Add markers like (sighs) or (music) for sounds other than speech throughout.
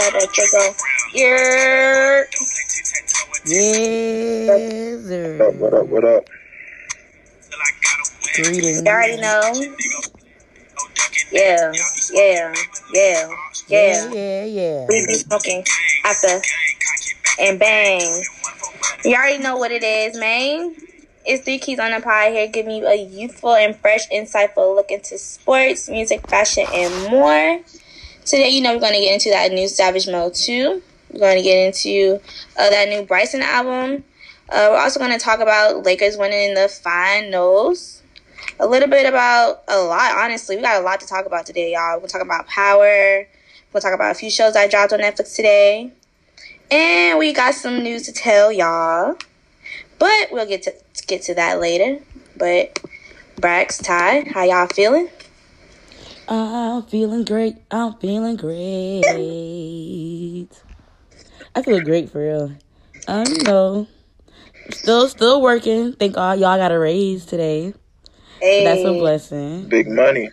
the start at Yeah. Don't play tic-tac-toe with Yes, sir. What up? What up? What up? till I got him wet. Greetings. You already know. Yeah. Yeah. Yeah. Yeah. Yeah, yeah. We be smoking after and bang. You already know what it is, man. It's Three Keys on the Pie here, giving you a youthful and fresh, insightful look into sports, music, fashion, and more. Today, you know, we're going to get into that new Savage Mode 2. We're going to get into uh, that new Bryson album. Uh, we're also going to talk about Lakers winning in the finals. A little bit about a lot, honestly. We got a lot to talk about today, y'all. We're going to talk about power. We'll talk about a few shows I dropped on Netflix today. And we got some news to tell y'all. But we'll get to get to that later. But Brax, Ty, how y'all feeling? I'm feeling great. I'm feeling great. I feel great for real. Um, you know, still still working. Thank God y'all got a raise today. Hey, That's a blessing. Big money.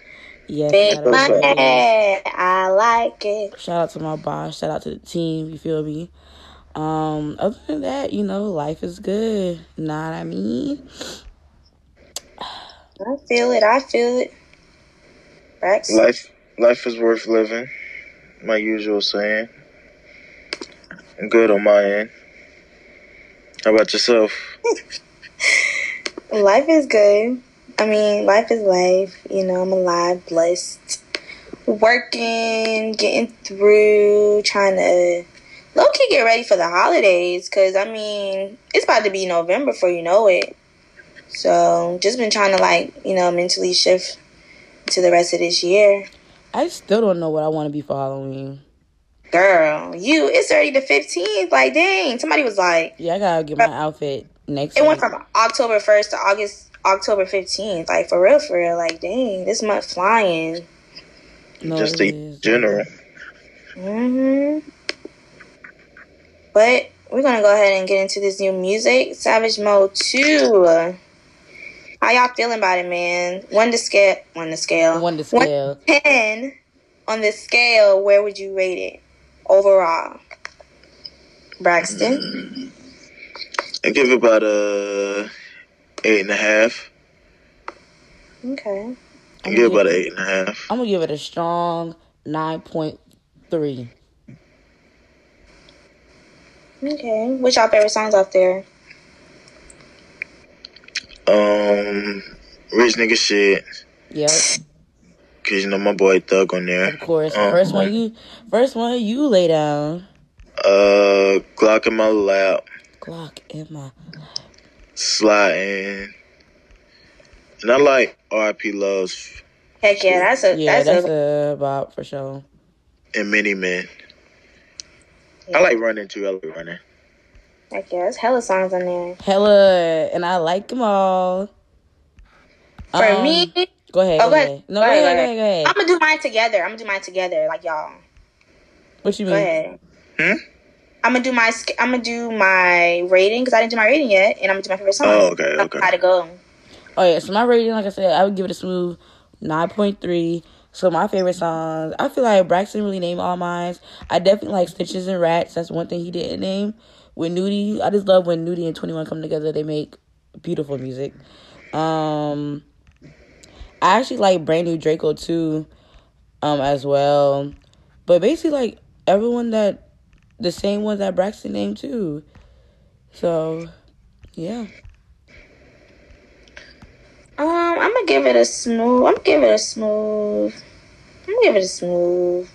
Yes, Big money. raise. I like it. Shout out to my boss. Shout out to the team. You feel me? Um, other than that, you know, life is good. Not what I mean? I feel it. I feel it. Brax. Life, life is worth living. My usual saying. I'm good on my end. How about yourself? (laughs) Life is good. I mean, life is life. You know, I'm alive, blessed, working, getting through, trying to low key get ready for the holidays. Cause I mean, it's about to be November before you know it. So just been trying to like, you know, mentally shift to the rest of this year. I still don't know what I want to be following. Girl, you, it's already the 15th. Like, dang. Somebody was like, Yeah, I gotta get my outfit next it week. went from October 1st to August, October 15th. Like, for real, for real. Like, dang, this month flying. No, Just it in is. general. hmm But we're gonna go ahead and get into this new music, Savage Mode Two. How y'all feeling about it, man? One to scale, one to scale, One to scale. One to ten on the scale. Where would you rate it overall? Braxton, I give it about a eight and a half. okay. I give it about an eight and a half. I'm gonna give it a strong nine point three. Okay. What's your favorite songs out there? Um, rich nigga shit. Yep, Cause you know my boy Thug on there. of course. Um, First one you, first one you lay down. Uh, Glock in my lap, Glock in my. sliding. And I like R.I.P. Loves Heck yeah, that's a Yeah, that's, that's a a bop for sure. and Many Men. I like running too. I like running. Heck guess. hella songs on there. Hella, and I like them all. For Um, me, go ahead. Oh, go go ahead. ahead. No, Go go ahead, ahead. go Go ahead. Go ahead. I'm gonna do mine together. I'm gonna do mine together, like y'all. What you Go mean? ahead. Hmm? I'm gonna do my I'm gonna do my rating because I didn't do my rating yet, and I'm gonna do my favorite song. Oh, okay, okay. How to go? Oh yeah, so my rating, like I said, I would give it a smooth nine point three. So my favorite songs, I feel like Braxton really named all mine. I definitely like Stitches and Rats. That's one thing he didn't name. With Nudy, I just love when Nudy and Twenty One come together. They make beautiful music. Um, I actually like Brand New Draco too, um, as well. But basically, like everyone that the same ones that Braxton named too. So, yeah. Um, I'm gonna give it a smooth. I'm gonna give it a smooth. I'm gonna give it a smooth.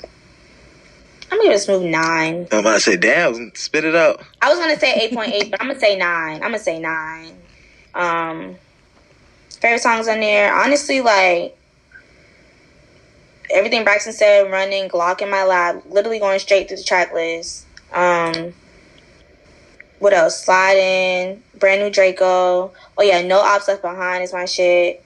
I'm gonna a smooth nine. I'm about to say, damn, spit it out. I was gonna say eight point eight, but I'm gonna say nine. I'm gonna say nine. Um, favorite songs on there. Honestly, like everything Braxton said, running Glock in my lap, literally going straight through the track list. Um, what else? Sliding, brand new Draco. Oh yeah, no ops left behind is my shit.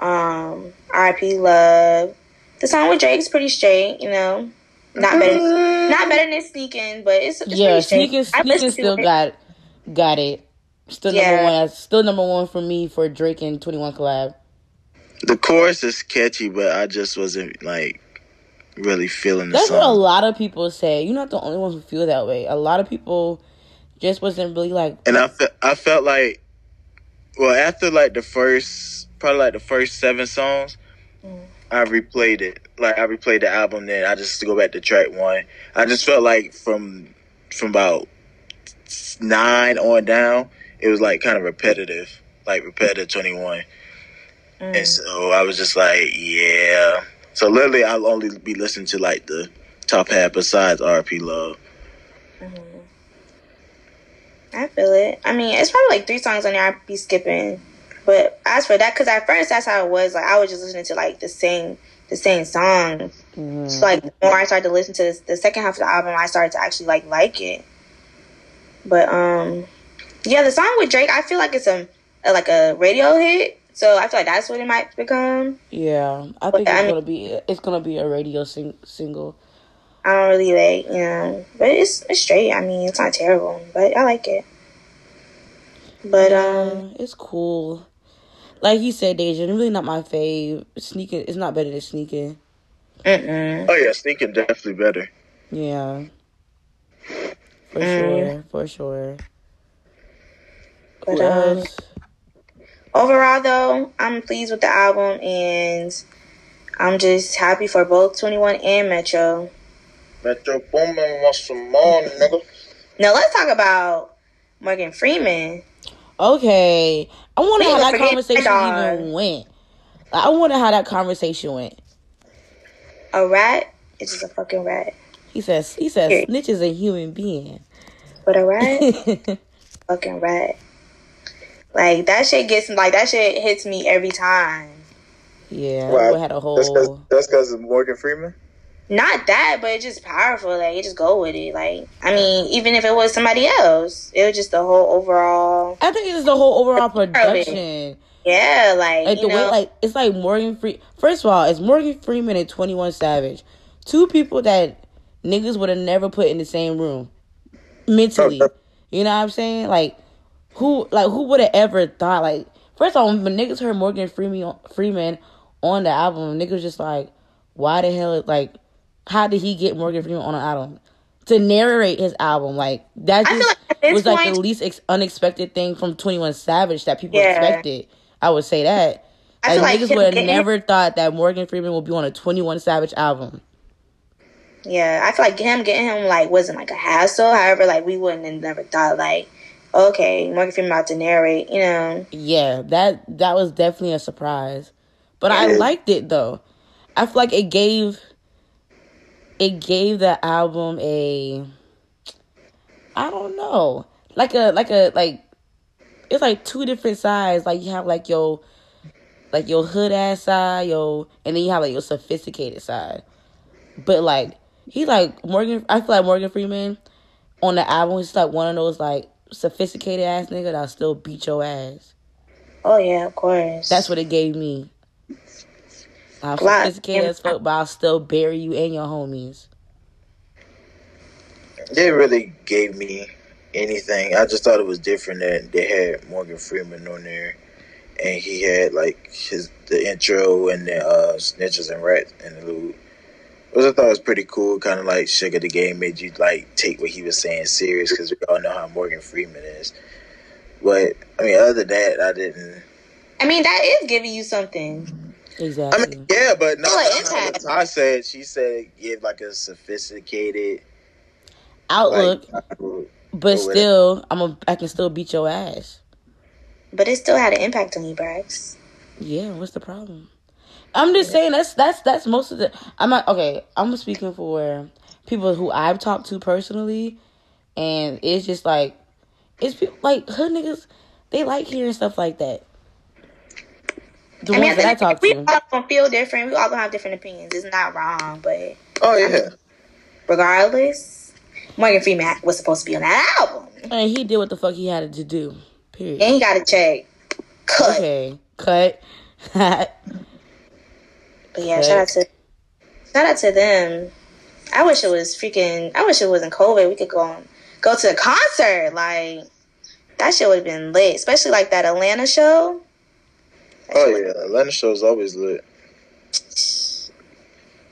Um, R.I.P. Love. The song with Drake's pretty straight, you know. Not better, mm. not better than sneaking, but it's, it's yeah, pretty straight. sneaking, I sneaking listened to still it. got got it. Still Yeah. number one. That's still number one for me for Drake and Twenty One collab. The chorus is catchy, but I just wasn't like really feeling the That's what a lot of people say. You're not the only one who feel that way. A lot of people just wasn't really like. And I fe- I felt like, well, after like the first, probably like the first seven songs, I replayed it. Like I replayed the album, then I just go back to track one. I just felt like from from about nine on down, it was like kind of repetitive, like repetitive twenty one. Mm. And so I was just like, yeah. So literally, I'll only be listening to like the top half besides RP Love. Mm-hmm. I feel it. I mean, it's probably like three songs on there I'd be skipping. But as for that, because at first that's how it was. Like I was just listening to like the same the same songs. So like the more I started to listen to this, the second half of the album, I started to actually like like it. But um, yeah, the song with Drake, I feel like it's a, a like a radio hit. So I feel like that's what it might become. Yeah, I think it's mean- gonna be it's gonna be a radio sing- single. I don't really like, you know, but it's it's straight. I mean, it's not terrible, but I like it. But um, Uh, it's cool. Like you said, Deja, really not my fave. Sneaking, it's not better than sneaking. mm-mm. Oh yeah, sneaking definitely better. Yeah, for Mm. sure, for sure. But, Who else? overall though, I'm pleased with the album, and I'm just happy for both Twenty One and Metro. Metro Boomin wants some more, nigga. Now let's talk about Morgan Freeman. Okay, I wonder We how that conversation even went. I wonder how that conversation went. A rat is just a fucking rat, He says, he says, Yeah. Snitch is a human being. but a (laughs) rat, fucking rat. Like that shit gets like that shit hits me every time. yeah, Wow. we had a That's because whole. that's because of Morgan Freeman. Not that, but it's just powerful. Like, you just go with it. Like, I mean, even if it was somebody else, it was just the whole overall. I think it's the whole overall production. Yeah, like, Like you the know, way, like it's like Morgan Free. First of all, it's Morgan Freeman and Twenty One Savage, two people that niggas would have never put in the same room mentally. You know what I'm saying? Like who, like who would have ever thought? Like first of all, when niggas heard Morgan Freeman Freeman on the album, niggas just like, why the hell? Like, how did he get Morgan Freeman on an album? To narrate his album, like that just like was like the least ex- unexpected thing from Twenty One Savage that people Yeah. expected. I would say that. I Like, like niggas would have never thought that Morgan Freeman would be on a Twenty One Savage album. yeah, I feel like him getting him like wasn't like a hassle. However, like we wouldn't have never thought like, okay, Morgan Freeman about to narrate. You know, Yeah, that that was definitely a surprise. But I liked it though. I feel like it gave it gave the album a I don't know. Like a like a like it's like two different sides. Like you have like your like your hood ass side, yo and then you have like your sophisticated side. But like he like Morgan I feel like Morgan Freeman on the album he's like one of those like sophisticated ass nigga that'll still beat your ass. oh yeah, of course. That's what it gave me. I'm Right. sophisticated as fuck, but I'll still bury you and your homies. They really gave me anything. I just thought it was different that they had Morgan Freeman on there, and he had like his the intro and the uh, snitches and rats and the little. Which I thought was pretty cool. Kind of like Sugar the Game made you like take what he was saying serious because we all know how Morgan Freeman is. But I mean, other than that, I didn't. I mean, that is giving you something. I Exactly. mean, yeah, but no. Well, that's not impact. what I said she said it give like a sophisticated Outlook, like. but still, I'm a, I can still beat your ass. But it still had an impact on you, Brax. Yeah, what's the problem? I'm just saying that's that's that's most of the. I'm not okay. I'm speaking for people who I've talked to personally, and it's just like it's people like hood niggas. They like hearing stuff like that. The I mean, ones that I talk we to. all gonna feel different. We all gonna have different opinions. It's not wrong, but Oh yeah. regardless, Morgan Freeman was supposed to be on that album, And he did what the fuck he had to do. Period. and he got a check. Cut. Okay, cut. (laughs) But yeah, shout out to shout out to them. I wish it was freaking. I wish it wasn't COVID. We could go on, go to a concert. Like That shit would have been lit, especially like that Atlanta show. Oh yeah, Atlanta show's always lit.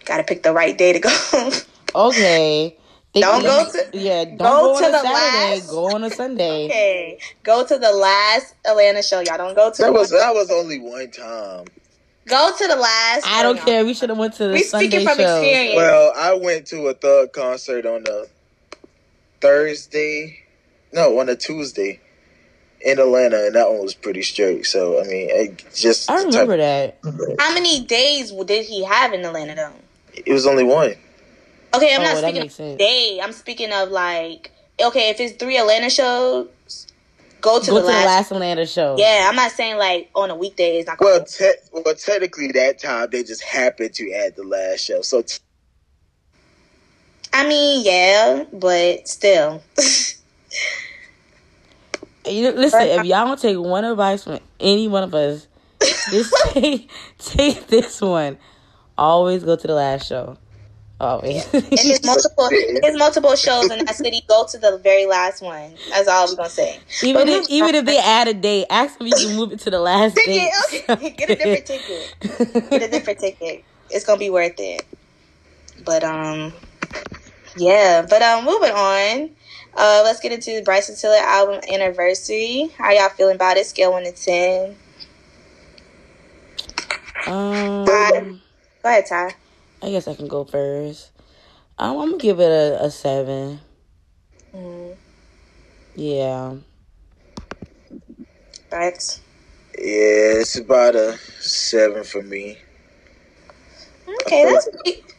Got to pick the right day to go. (laughs) Okay. Think- Don't go to- yeah. Don't go go, to on a the Saturday. last- Go on a Sunday. (laughs) okay, go to the last Atlanta show, y'all. Don't go to That was that was only one time. go to the last. I don't y'all. care. We should have went to the We Sunday speaking from show. experience. Well, I went to a thug concert on a Thursday, no, on a Tuesday in Atlanta, and that one was pretty straight. So I mean, it just I remember that. How many days did he have in Atlanta though? It was only one. Okay, I'm Oh, not that speaking of day. I'm speaking of like okay, if it's three Atlanta shows, go to, Go the, to last. the last Atlanta show. Yeah, I'm not saying like on a weekday. It's not. Well, te- well, technically that time they just happened to add the last show. So t- I mean, yeah, but still. (laughs) You, listen, if y'all don't take one advice from any one of us, just (laughs) take take this one. Always go to the last show. Always. if it's multiple, it's multiple shows in that city, go to the very last one. That's all we're gonna say. even But if even if they add a date, ask them if you can move it to the last Ticket, date. okay. (laughs) Get a different ticket. Get a different ticket. It's gonna be worth it. But um, yeah. But um, moving on. Uh, let's get into the Bryson Tiller album anniversary. How y'all feeling about it? Scale one to ten. Um, Go ahead, Ty. I guess I can go first. Um, I'm gonna give it a, a seven. Mm, Yeah. Bryce. yeah, it's about a seven for me. Okay, that's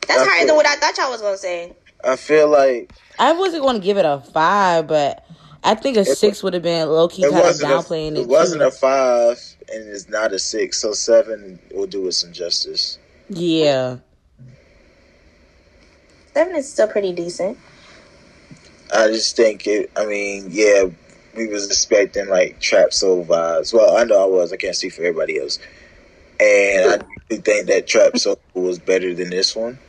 that's I higher feel- than what I thought y'all was gonna say. I feel like I wasn't going to give it a five, but I think a It- six would have been low key kind of wasn't a, downplaying it. it wasn't too. a five, and it's not a six. So seven will do it some justice. yeah. Seven is still pretty decent. I just think it. I mean, yeah, we was expecting like trap soul vibes. Well, I know I was. I can't speak for everybody else, and I do think that trap soul was better than this one.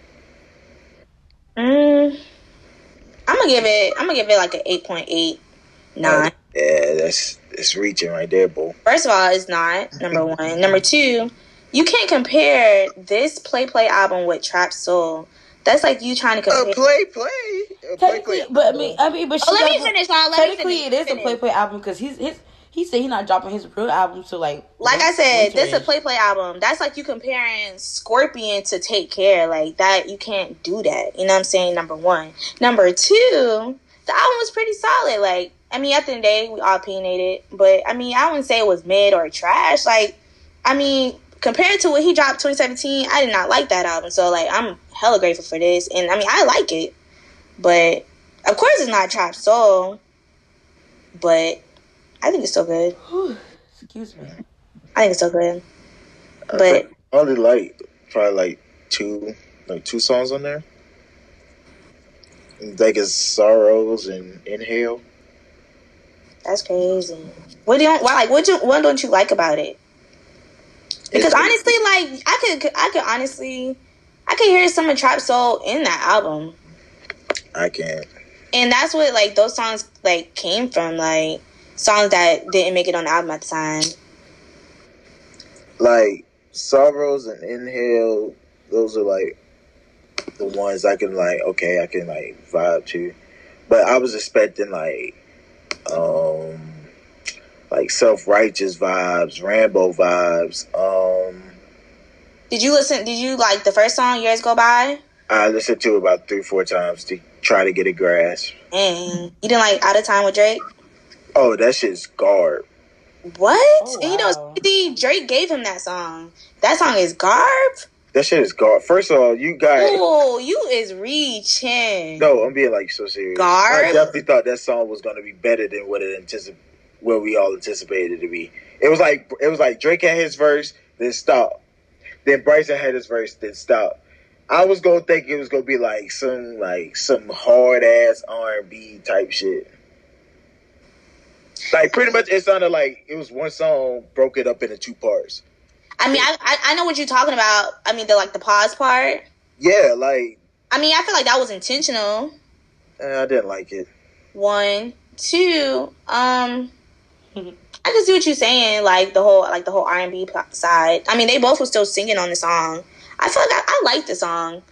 Mm, I'm gonna give it. I'm gonna give it like an eight point eight nine. Yeah, that's it's reaching right there, bro. First of all, it's not number one. Number two, you can't compare this Play Play album with Trap Soul. That's like you trying to Uh, compare. play, play, Uh, play, Technically, play. but I mean, I mean, but oh, she let me finish, y'all. Let me Technically, finish. it is a play play album because he's his. He said he's not dropping his real album to like. Like I said, this is a. Play Play album. That's like you comparing Scorpion to Take Care. Like that, you can't do that. You know what I'm saying? Number one. Number two, the album was pretty solid. Like, I mean, at the end of the day, we all opinionated. But, I mean, I wouldn't say it was mid or trash. Like, I mean, compared to what he dropped 2017, I did not like that album. So, like, I'm hella grateful for this. And, I mean, I like it. But, of course, it's not Trap Soul. But, I think it's still good. Whew, Excuse me. I think it's still good. I But, I only like probably like two, like two songs on there. Like it's sorrows and inhale. That's crazy. What do you why like what do what don't you like about it? Because It's- honestly, like I could I could honestly I could hear some of Trap Soul in that album. I can't. And that's what like those songs like came from, like songs that didn't make it on the album at the time. Like sorrows and inhale. Those are like the ones I can like. Okay, I can like vibe to. But I was expecting like, um, like self righteous vibes, Rambo vibes. Um, Did you listen did you like the first song, Years Go By? I listened to it about three, four times to try to get a grasp. And you didn't like Out of Time with Drake? Oh, that shit's garb. What? Oh, And you know wow. see, Drake gave him that song. That song is garb? That shit is garb. First of all, you guys. Oh, you is reaching. No, I'm being like so serious. Garb? I definitely thought that song was gonna be better than what it anticip- what we all anticipated it to be. It was like it was like Drake had his verse, then stop. Then Bryson had his verse, then stop. I was gonna think it was gonna be like some like some hard ass R and B type shit. Like pretty much, it sounded like it was one song broke it up into two parts. I mean, I, I I know what you're talking about. I mean, the like the pause part. Yeah, like I mean, I feel like that was intentional. eh, I didn't like it. One, two. Um, (laughs) I can see what you're saying, like the whole like the whole R and B side. I mean, they both were still singing on the song. I feel like I, I like the song.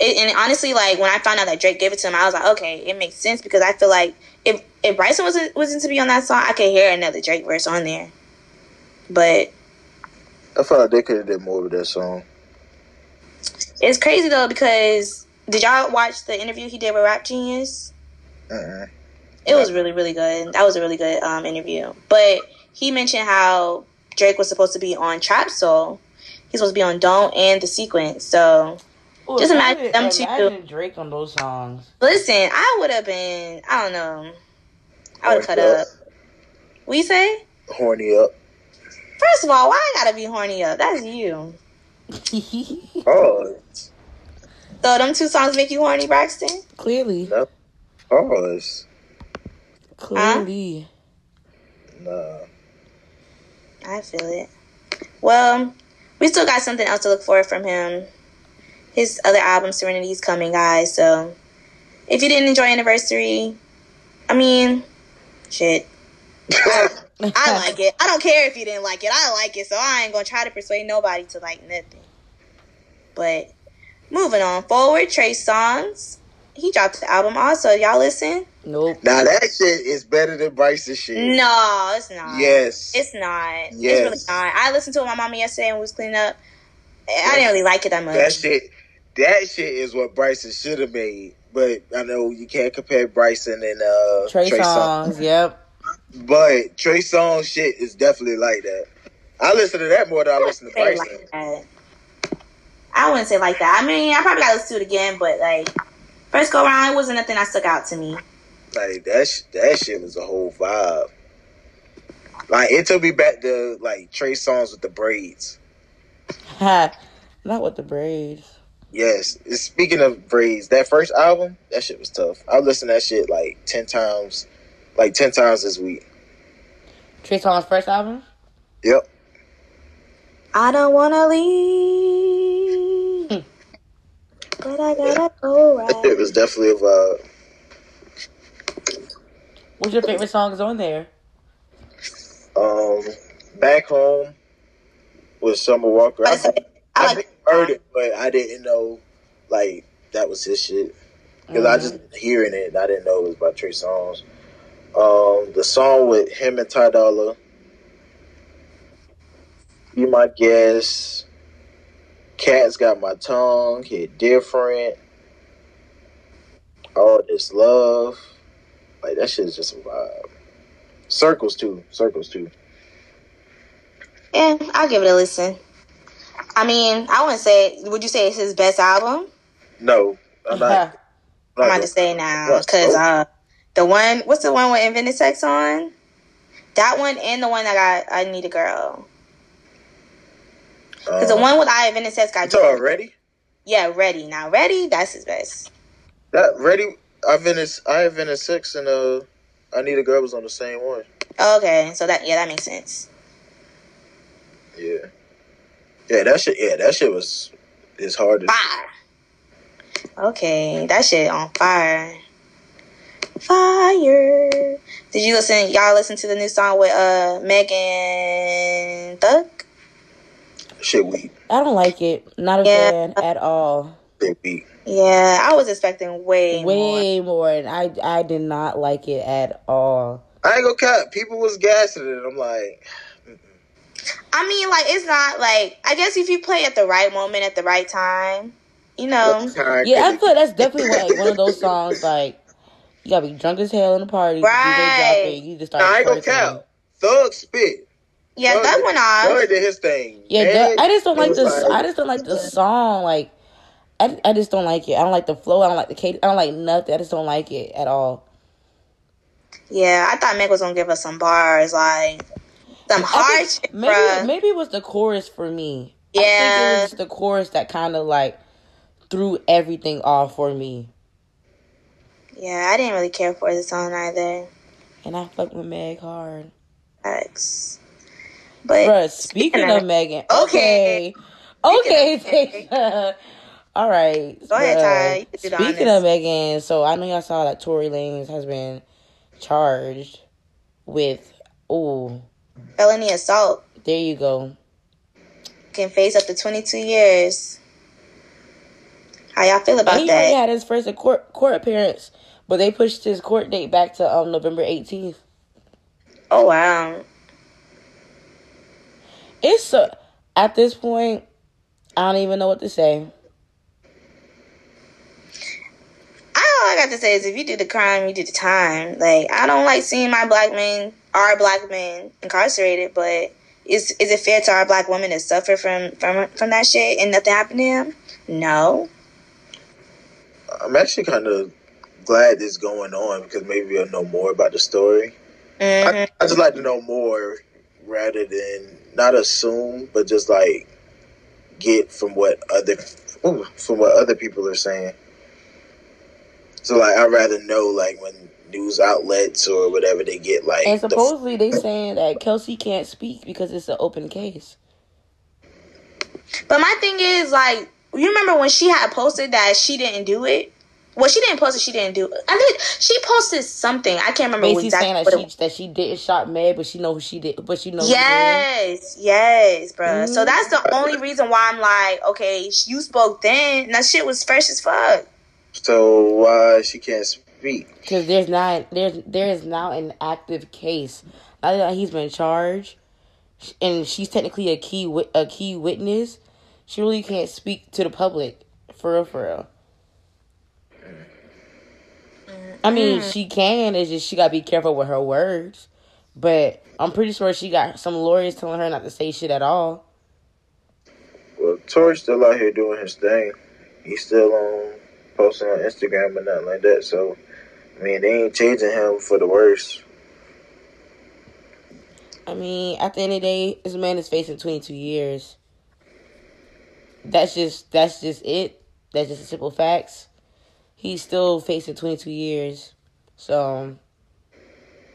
It, and honestly, like when I found out that Drake gave it to him, I was like, okay, it makes sense because I feel like if if Bryson wasn't wasn't to be on that song, I could hear another Drake verse on there. But I felt like they could have did more with that song. it's crazy though because did y'all watch the interview he did with Rap Genius? Uh-uh. It was really really good. That was a really good um, interview. But he mentioned how Drake was supposed to be on Trap Soul. He's supposed to be on Don't and the Sequence. So Ooh, Just imagine them two. Imagine Drake on those songs. listen, I would have been. I don't know. I would have cut up. We say. Horny up. First of all, why I gotta be horny up? That's you. (laughs) Oh, So them two songs make you horny, Braxton? Clearly, pause. clearly. Nah. I feel it. Well, we still got something else to look for from him. His other album, Serenity, is coming, guys. So if you didn't enjoy Anniversary, I mean, shit. I, I like it. I don't care if you didn't like it. I like it, so I ain't gonna try to persuade nobody to like nothing. But moving on forward, Trey Songz. He dropped the album also. Y'all listen? Nope. Now that shit is better than Bryce's shit. No, it's not. Yes. It's not. It's Yes. really not. I listened to it with my mama yesterday and we was cleaning up. I didn't really like it that much. that shit. That shit is what Bryson should have made. But I know you can't compare Bryson and uh, Trey, Songz. songs. Yep. But Trey Songz shit is definitely like that. I listen to that more than I listen to say Bryson. like that. I wouldn't say like that. I mean, I probably gotta listen to it again, but like first go around, it wasn't nothing that stuck out to me. Like that, sh- that shit was a whole vibe. Like it took me back to like Trey Songz with the braids. Ha. (laughs) Not with the braids. Yes. Speaking of braids, that first album, that shit was tough. I listened to that shit like ten times, like ten times this week. Trey Songz' first album. Yep. I don't wanna leave, but I gotta (laughs) go That shit right. was definitely a vibe. What's your favorite songs on there? Um, back home with Summer Walker. I, I I, like. Heard it, but I didn't know like that was his shit because I just hearing it. and I didn't know it was by Trey Songz. Um, the song with him and Ty Dolla. Be my guest. Cat's got my tongue. Hit different. All this love. Like that shit is just a vibe. Circles too. Circles too. Yeah, I'll give it a listen. I mean, I wouldn't say. Would you say it's his best album? No, I'm not. I'm I'm not about to say now because uh, the one, what's the one with Invented Sex on? That one and the one that got I Need a Girl. Because the Um, one with I Invented Sex got You talking ready? yeah, ready now. Ready, that's his best. That ready? I've been in, I have been in six, and uh, I need a girl was on the same one. Okay, so that yeah, that makes sense. Yeah, yeah, that shit. Yeah, that shit was is hard to. Fire. Okay, that shit on fire. Fire. Did you listen? Y'all listen to the new song with uh Megan Thug? Shit weak. I don't like it. Not a Yeah. fan at all. Shit weak. Yeah, I was expecting way, more. Way more, and I I did not like it at all. I ain't gonna cap. People was gassing it. I'm like, I mean, like it's not like I guess if you play at the right moment at the right time, you know. Yeah, I feel like that's definitely like one of those songs like you gotta be drunk as hell in the party. Right. DJ drop it, you just start. Nah, I ain't gonna twerking. cap. Thug spit. Yeah, Thug- that went off. Thug did his thing. Yeah, And I just don't like was this. I just don't like the song. Like, I, I just don't like it. I don't like the flow. I don't like the cadence. I don't like nothing. I just don't like it at all. Yeah, I thought Meg was gonna give us some bars, like some hard think shit, maybe bruh. maybe it was the chorus for me. Think it was the chorus that kind of like threw everything off for me. Yeah, I didn't really care for the song either. And I fuck with Meg hard. X. But Bruh, speaking of Megan, okay, okay, Speaking (laughs) Taysha. all right. Go ahead. Ty. You can do the Speaking of Megan, so I know y'all saw that Tory Lanez has been charged with Oh, felony assault. there you go. Can face up to 22 years. How y'all feel about he that? had his first court court appearance, but they pushed his court date back to um November 18th. Oh wow. It's so at this point, I don't even know what to say. All I got to say is if you did the crime, you did the time. Like I don't like seeing my black men, our black men, incarcerated, but is is it fair to our black women to suffer from from from that shit and nothing happened to them? No. I'm actually kind of glad this is going on because maybe we'll know more about the story. Mhm. I, I just like to know more rather than not assume, but just like get from what other ooh, from what other people are saying. So like I'd rather know like when news outlets or whatever they get like And the- supposedly they saying that Kelsey can't speak because it's an open case. But my thing is like, you remember when she had posted that she didn't do it? Well, she didn't post it. She didn't do it. I think she posted something. I can't remember Basically exactly saying what that it she that she didn't shot Meg, but she know who she did, but she know who did. Yes, yes, bruh. So Mhm. that's the only reason why I'm like, okay, you spoke then. and That shit was fresh as fuck. so why she can't speak? Because there's not there's there is now an active case. Now that he's been charged, and she's technically a key a key witness, she really can't speak to the public for real, for real. I mean, mm. she can. It's just she gotta be careful with her words. But I'm pretty sure she got some lawyers telling her not to say shit at all. Well, Tory's still out here doing his thing. He's still on posting on Instagram and nothing like that. So I mean, they ain't changing him for the worse. I mean, at the end of the day, this man is facing 22 years. That's just that's just it. That's just the simple facts. He's still facing 22 years. So, um,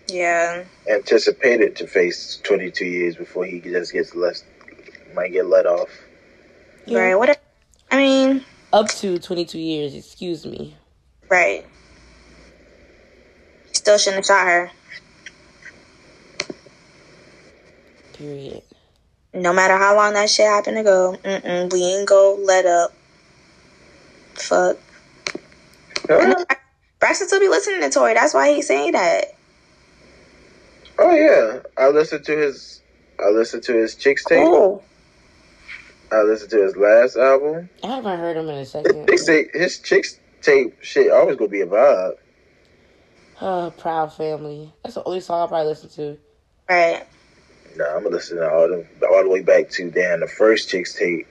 Yeah. Anticipated to face 22 years before he just gets less, might get let off. Yeah. Right. What? I mean, up to 22 years, excuse me. right. Still shouldn't have shot her. Period. No matter how long that shit happened to go, mm-mm, we ain't go let up. Fuck. Oh, Braxton still be listening to Tory. That's why he's saying that. oh yeah, I listened to his. I listened to his chicks tape. Cool. I listened to his last album. I haven't heard him in a second. chicks his chicks tape shit always gonna be a vibe. Uh, Proud Family. That's the only song I probably listen to. Right. Nah, I'm gonna listen to all them all the way back to damn the first chicks tape.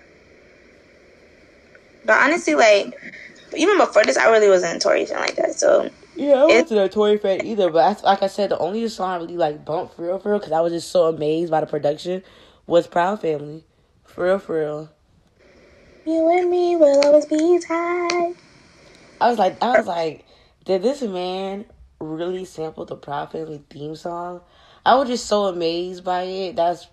But honestly, like, even before this, I really wasn't a Tory fan like that. So, Yeah, I It- wasn't a Tory fan either, but that's, like I said, the only song I really like bumped for real, for real, because I was just so amazed by the production was Proud Family. For real, for real. you and me will always be tied. I was like, I was like, did this man really sample the Proud Family theme song? I was just so amazed by it. That's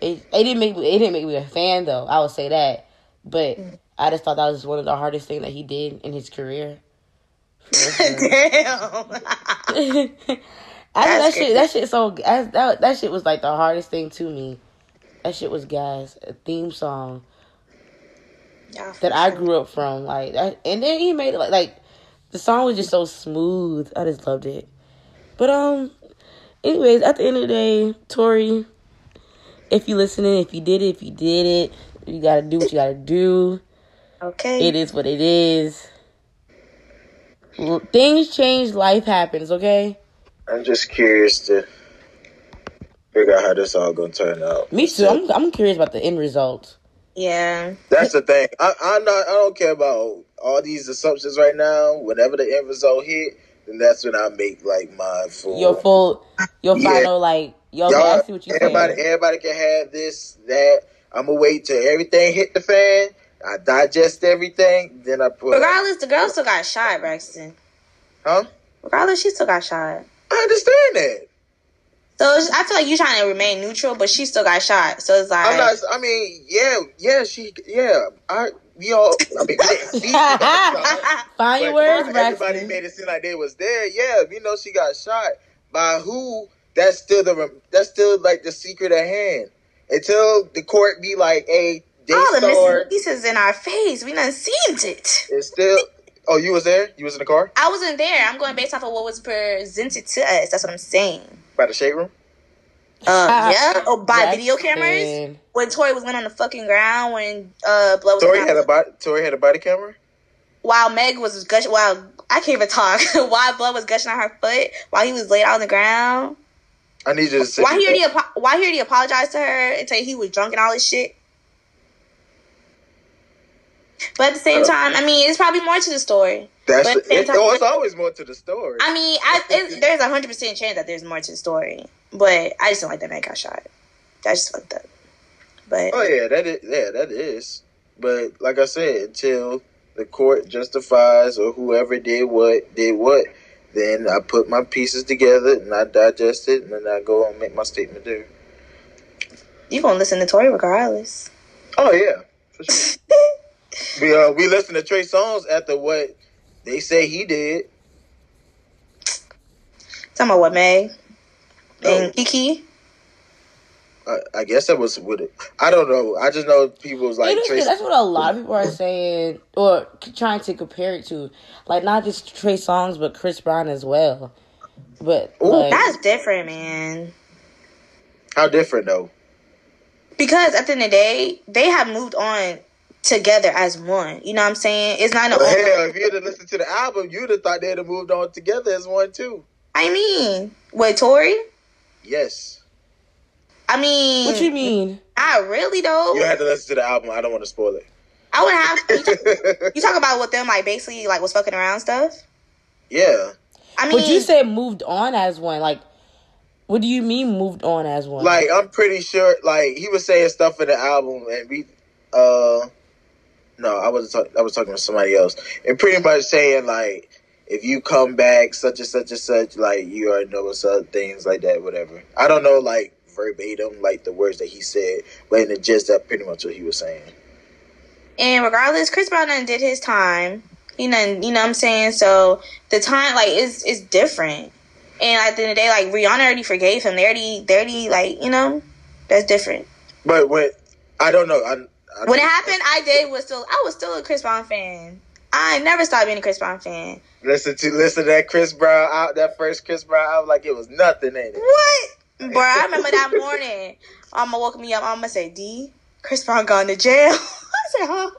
it. It didn't make me. It didn't make me a fan though. I would say that, but I just thought that was one of the hardest things that he did in his career. (laughs) For real, for real. Damn. (laughs) I that shit. That shit. So that, that that shit was like the hardest thing to me. That shit was guys a theme song Yeah, that I grew up from. Like that, and then he made it like like the song was just so smooth. I just loved it. But um, anyways, at the end of the day, Tory, if you listening, if you did it, if you did it, you gotta do what you gotta do. Okay. It is what it is. Things change, life happens. Okay. I'm just curious to figure out how this all gonna turn out. Me too. I'm I'm curious about the end result. Yeah. That's the thing. I, I'm not. I don't care about all these assumptions right now. Whenever the end result hit, then that's when I make like my full. Your full, your Yeah. final like. Yo, Y'all, I see what you everybody, saying. everybody can have this, that. I'm gonna wait till everything hit the fan. I digest everything, then I put. Regardless, the girl still got shot, Braxton. Huh? Regardless, she still got shot. I understand that. So it's, I feel like you're trying to remain neutral, but she still got shot. So it's like, I'm not. I mean, yeah, yeah, she, yeah. I, we all. I mean, we didn't see she got shot. Find your But words, Everybody Braxton. made it seem like they was there. Yeah, we know she got shot by who that's still the that's still like the secret at hand. Until the court be like, hey, they All the missing pieces in our face. We done seen it. it's still. Oh, you was there? You was in the car I wasn't there. I'm going based off of what was presented to us. That's what I'm saying. by the shade room. Uh, (laughs) yeah. Oh, by Jackson. video cameras. When Tory was laying on the fucking ground when uh blood was Tory had a body. Tory had a body camera. while Meg was gushing, while I can't even talk, (laughs) while blood was gushing on her foot, while he was laid out on the ground. I need you to say. Why he already, apo- why he already apologized to her and say he was drunk and all this shit. But at the same uh, time, I mean, it's probably more to the story. That's but the it, time- oh, it's always more to the story. I mean, I, it, there's a hundred percent chance that there's more to the story, but I just don't like that man got shot. That's just fucked up. But Oh yeah, that is yeah, that is. But like I said, until the court justifies or whoever did what did what, then I put my pieces together and I digest it and then I go and make my statement there. you gonna listen to Tory regardless. Oh yeah, for sure. (laughs) we uh we listen to Trey Songz after what they say he did. Talking about what Meg No, and Kiki. I, I guess that was with it. I don't know. I just know people was like Trey. that's what a lot of people are saying or trying to compare it to. Like, not just Trey Songz, but Chris Brown as well. But, Ooh, like, That's different, man. How different though? Because at the end of the day, they have moved on together as one. You know what I'm saying? It's not an Well, old. hell, if you'd have listened to the album, you'd have thought they'd have moved on together as one too. I mean, with Tory. Yes. I mean, what you mean? Not really though. You had to listen to the album. I don't want to spoil it. I would have. You talk, (laughs) you talk about with them like basically like was fucking around stuff. yeah. I mean, But you said moved on as one. Like, what do you mean moved on as one? Like I'm pretty sure like he was saying stuff in the album and we uh no, I wasn't talking I was talking to somebody else. And pretty much saying like if you come back such and such and such, like you already know what's up, things like that, whatever. I don't know like verbatim like the words that he said, but in the gist that pretty much what he was saying. and regardless, Chris Brown done did his time. He done, you know what I'm saying? So the time like is is different. And at the end of the day, like Rihanna already forgave him. They already, they already like you know, that's different. But when I don't know, I, I When it happened, I did was still I was still a Chris Brown fan. I never stopped being a Chris Brown fan. listen to listen to that Chris Brown out that first Chris Brown album like it was nothing, ain't it? What? Bro, I (laughs) remember that morning. Mama woke me up. Mama said, D, Chris Brown gone to jail. (laughs) I said, huh?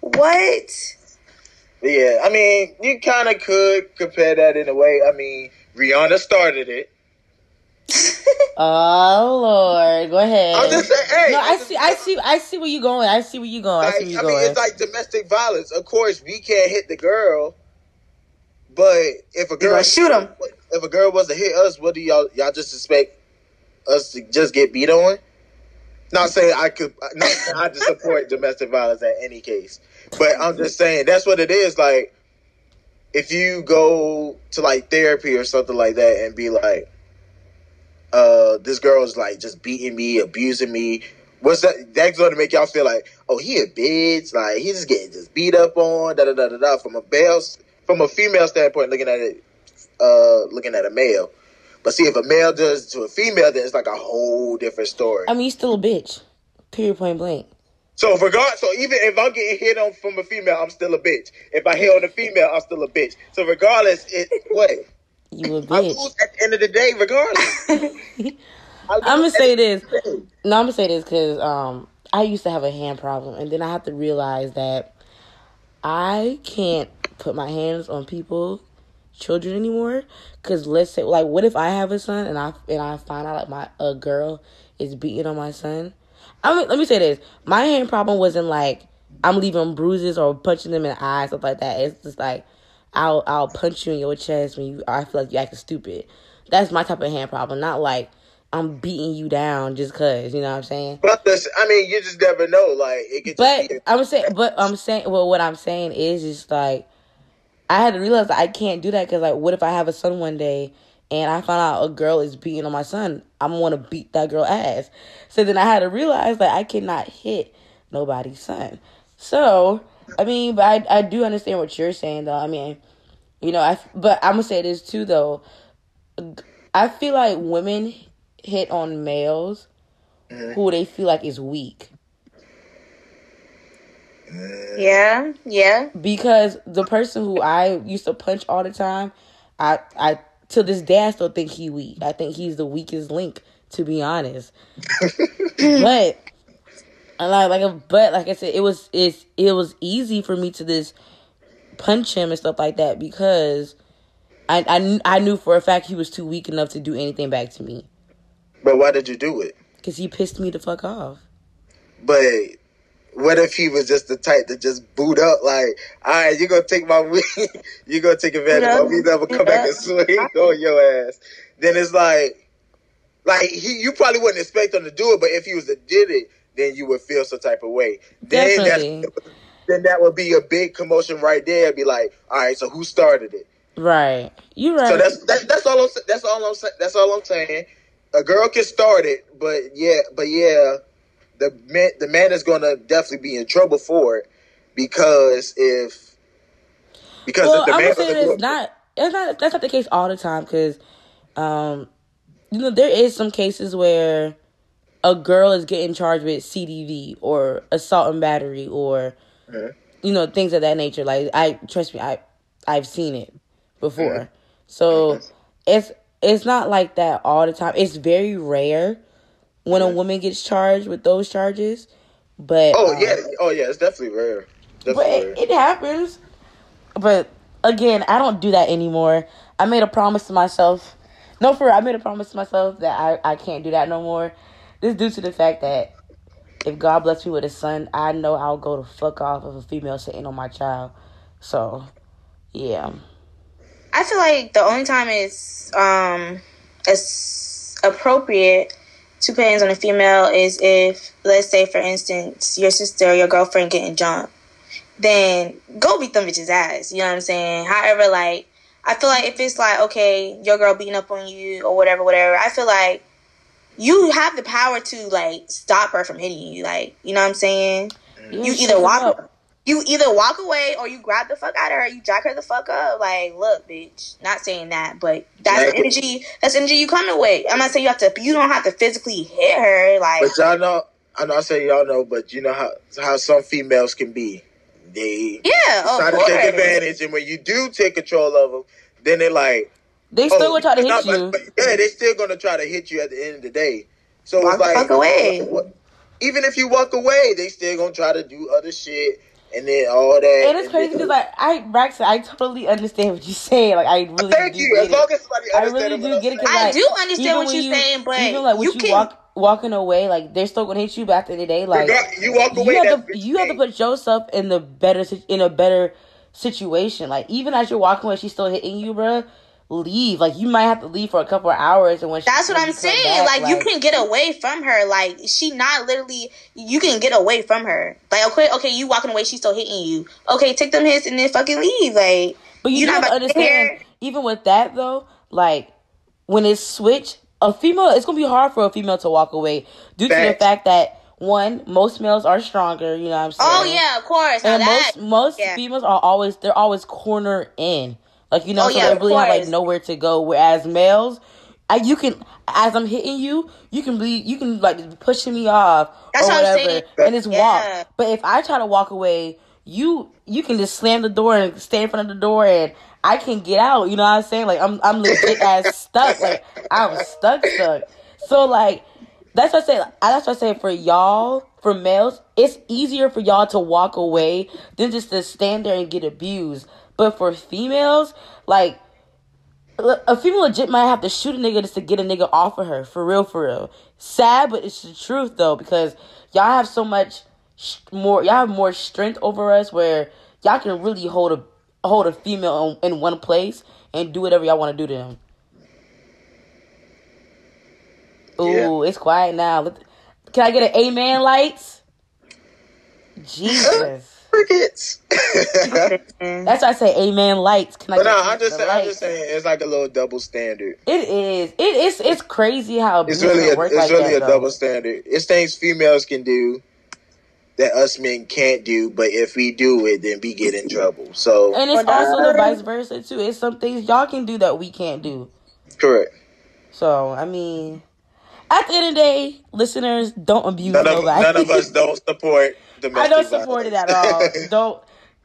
What? Yeah, I mean, you kind of could compare that in a way. I mean, Rihanna started it. (laughs) oh Lord, go ahead. I'm just saying, hey, no, I see, I see, I see where you going. I see where you going. I Like, see where you going. I mean, it's like domestic violence. Of course, we can't hit the girl, but if a girl gonna shoot him. if a girl was to hit us, what do y'all y'all just expect us to just get beat on? Not saying I could, not saying I just support (laughs) domestic violence at any case, but I'm just saying that's what it is. Like, if you go to like therapy or something like that and be like, uh, this girl is like just beating me, abusing me. What's that? That's going to make y'all feel like, oh, he a bitch. Like he's just getting just beat up on. Da da da da da. From a male, from a female standpoint, looking at it, uh, looking at a male. But see, if a male does to a female, then it's like a whole different story. I mean, you still a bitch. Period. Point blank. So regard, so even if I'm getting hit on from a female, I'm still a bitch. If I hit on a female, I'm still a bitch. So regardless, it what You a I bitch. lose at the end of the day, regardless. (laughs) I'm gonna say this. No, I'm gonna say this because um, I used to have a hand problem, and then I have to realize that I can't put my hands on people, children anymore. Because let's say, like, what if I have a son and I and I find out like my a girl is beating on my son? I mean, let me say this: my hand problem wasn't like I'm leaving bruises or punching them in the eye, stuff like that. It's just like I'll I'll punch you in your chest when you I feel like you acting stupid. That's my type of hand problem, not like I'm beating you down just cause, you know what I'm saying? But the, I mean, you just never know. Like it could But. I'm saying, but I'm saying, well, what I'm saying is, just like I had to realize I can't do that because, like, what if I have a son one day and I find out a girl is beating on my son? I'm gonna want to beat that girl ass. So then I had to realize that I cannot hit nobody's son. So I mean, but I I do understand what you're saying though. I mean, you know, I but I'm gonna say this too though. I feel like women hit on males Mhm. who they feel like is weak Yeah, yeah. because the person who I used to punch all the time, I I to this day I still think he weak. I think he's the weakest link, to be honest. (laughs) (laughs) but I like like a but like I said, it was it's it was easy for me to just punch him and stuff like that because I I, I knew for a fact he was too weak enough to do anything back to me But why did you do it? because he pissed me the fuck off. But what if he was just the type to just boot up? Like, all right, you're gonna take my (laughs) weed, you're gonna take advantage Yeah. of me, never come back and swing (laughs) on your ass. Then it's like, like he, you probably wouldn't expect him to do it, but if he was to did it, then you would feel some type of way. Then Definitely. that's, then that would be a big commotion right there. Be like, all right, so who started it? Right, you right. So that's that, that's all I'm that's all I'm that's all I'm saying. A girl can start it, but yeah, but yeah, the man the man is gonna definitely be in trouble for it because if because well, if the man say doesn't it's not. It's not. That's not the case all the time because, um, you know, there is some cases where a girl is getting charged with CDV or assault and battery or, Mhm. you know, things of that nature. Like I trust me, I I've seen it before. So it's it's not like that all the time. It's very rare when a woman gets charged with those charges. But oh um, yeah, oh yeah, it's definitely rare. but Definitely it, it happens. But again, I don't do that anymore. I made a promise to myself. No, for real, I made a promise to myself that I, I can't do that no more. This due to the fact that if God bless me with a son, I know I'll go to fuck off of a female sitting on my child. So, yeah. I feel like the only time it's um it's appropriate to put hands on a female is if, let's say, for instance, your sister or your girlfriend getting jumped. Then go beat them bitches ass. You know what I'm saying? However, like I feel like if it's like okay, your girl beating up on you or whatever, whatever. I feel like you have the power to like stop her from hitting you. Like you know what I'm saying? Yeah, you either walk up. you either walk away or you grab the fuck out of her you jack her the fuck up like look bitch not saying that but that's Like- energy that's the energy you coming with i'm not saying you have to you don't have to physically hit her like But y'all know, I know I say y'all know, but you know how how some females can be. They yeah try of to course take advantage, and when you do take control of them, then they're like, They oh, still oh, will try to not- hit you. but- yeah, they still gonna try to hit you at the end of the day. So Walk it's the like, fuck away. what- even if you walk away, they still gonna try to do other shit, and then all that. And it's crazy because like I Braxton, I totally understand what you're saying. Like I really Thank do you. get As long it. as somebody I really do get it. saying. 'cause, I like, do understand what you're you- saying, but even like when you you, can- walk walking away, like they're still gonna hit you. But at the end of the day, like you walk away. you have to you have to put yourself in the better in a better situation. Like even as you're walking away, she's still hitting you, bruh. Leave. Like you might have to leave for a couple of hours, and when that's what i'm saying back, like, you can get away from her like she not literally you can get away from her like okay okay you walking away she's still hitting you okay take them hits and then fucking leave like But you You're have to understand, even with that though, like when it's switched, a female it's gonna be hard for a female to walk away due to the fact that one, most males are stronger. You know what I'm oh, saying? oh yeah of course and that most most yeah. females are always they're always corner in, like you know, Oh, so yeah, they really have like nowhere to go. Whereas males. I, you can as I'm hitting you, you can be you can like pushing me off That's or whatever, and it's Yeah. walk. But if I try to walk away, you you can just slam the door and stay in front of the door, and I can get out. You know what I'm saying? Like I'm I'm legit as stuck. Like I'm stuck stuck. So like that's what I say. That's what I say for y'all, for males, it's easier for y'all to walk away than just to stand there and get abused. But for females, like a female legit might have to shoot a nigga just to get a nigga off of her. For real, for real. Sad, but it's the truth though, because y'all have so much sh- more. Y'all have more strength over us, where y'all can really hold a hold a female in, in one place and do whatever y'all want to do to them. Ooh, it's quiet now. Can I get an amen lights? (laughs) Jesus. Crickets. That's why I say amen lights. Can I But get no, I'm just saying, I'm just saying it's like a little double standard. It is. It is it's crazy how It's really a, work it's like really that, a though. double standard. It's things females can do that us men can't do, but if we do it, then we get in trouble. So And it's also the vice versa too. It's some things y'all can do that we can't do. correct. So I mean, at the end of the day, listeners don't abuse None of, nobody. none of us (laughs) don't support domestic I don't support it at all. (laughs) don't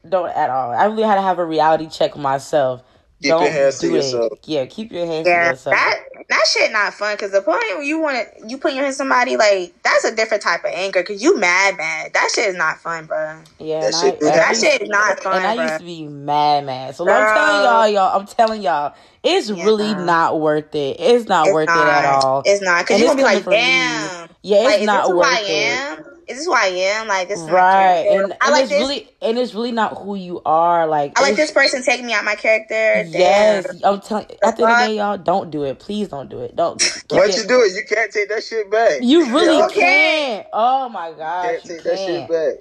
don't at all. I really had to have a reality check myself. Keep don't your hands to do it. yourself. Yeah, keep your hands to yourself. that that shit not fun. Cause the point where you want to you put your hands on somebody like that's a different type of anger. Cause you mad mad. That shit is not fun, bro. yeah, That and shit I, That I shit is not fun, and I used to be mad, mad. So I'm telling y'all, y'all, I'm telling y'all, it's really Yeah. not worth it. It's not It's worth not. it at all. It's not because And you it's gonna be like, coming from me. damn. Yeah, it's like, is not this who worth I it. Am? Is this who I am? Like this is Right, character. and, I like it's this. really and it's really not who you are. Like I like this person taking me out my character. Yes, Damn. I'm telling. At the end of the day, y'all, don't do it. Please don't do it. Don't. keep Once it- you do it, you can't take that shit back. You really You can't. Oh my gosh, can't you take that shit back.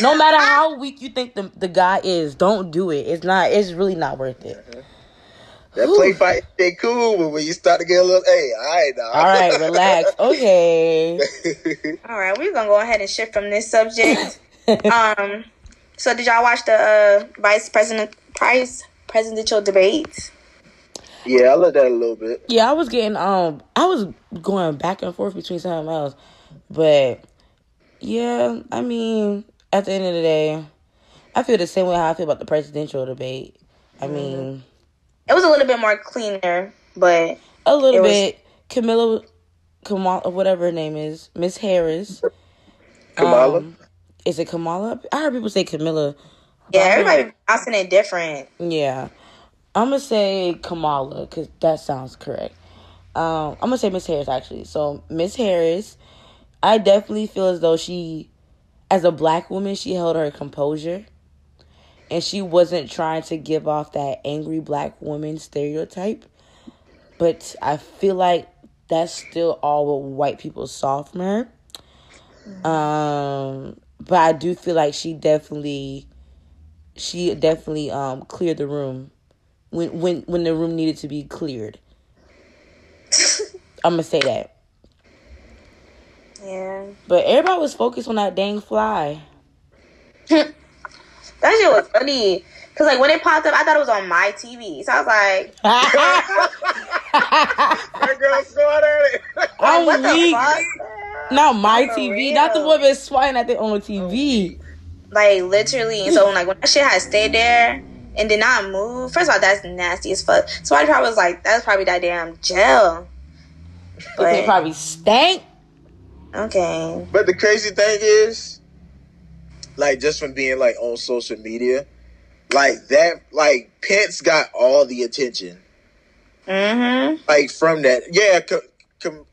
No matter (laughs) how weak you think the the guy is, don't do it. It's not. It's really not worth it. Uh-huh. That play fight shit cool, but when you start to get a little, hey, all right now. All right, (laughs) relax. Okay. (laughs) All right, we're gonna go ahead and shift from this subject. (laughs) um, so did y'all watch the uh, vice president price presidential debate? yeah, I looked at it a little bit. Yeah, I was getting um, I was going back and forth between something else, but yeah, I mean, at the end of the day, I feel the same way how I feel about the presidential debate. I mean, It was a little bit more cleaner, but a little It was- bit. Camilla, Kamala, whatever her name is, Miss Harris. Kamala. Um, is it Kamala? I heard people say Camilla. yeah, I heard- everybody pronouncing it different. Yeah, I'm gonna say Kamala because that sounds correct. Um, I'm gonna say Miss Harris actually. So Miss Harris, I definitely feel as though she, as a black woman, she held her composure, and she wasn't trying to give off that angry black woman stereotype. But I feel like that's still all what white people saw from her. Um, but I do feel like she definitely she definitely um cleared the room when when when the room needed to be cleared. (laughs) I'm gonna say that. Yeah, But everybody was focused on that dang fly. (laughs) that shit was funny. Cause like when it popped up, I thought it was on my TV. So I was like, That girl swat at it. (laughs) I'm "What the weak. fuck?" Not my For TV, not the real. woman swatting at their own TV. Oh, like literally, and so like when that shit had stayed there and did not move. First of all, that's nasty as fuck. So I probably was like, that's probably that damn gel. They But probably stank. okay, But the crazy thing is, like, just from being like on social media, like that, like Pence got all the attention, mm-hmm. like from that. Yeah, com, com,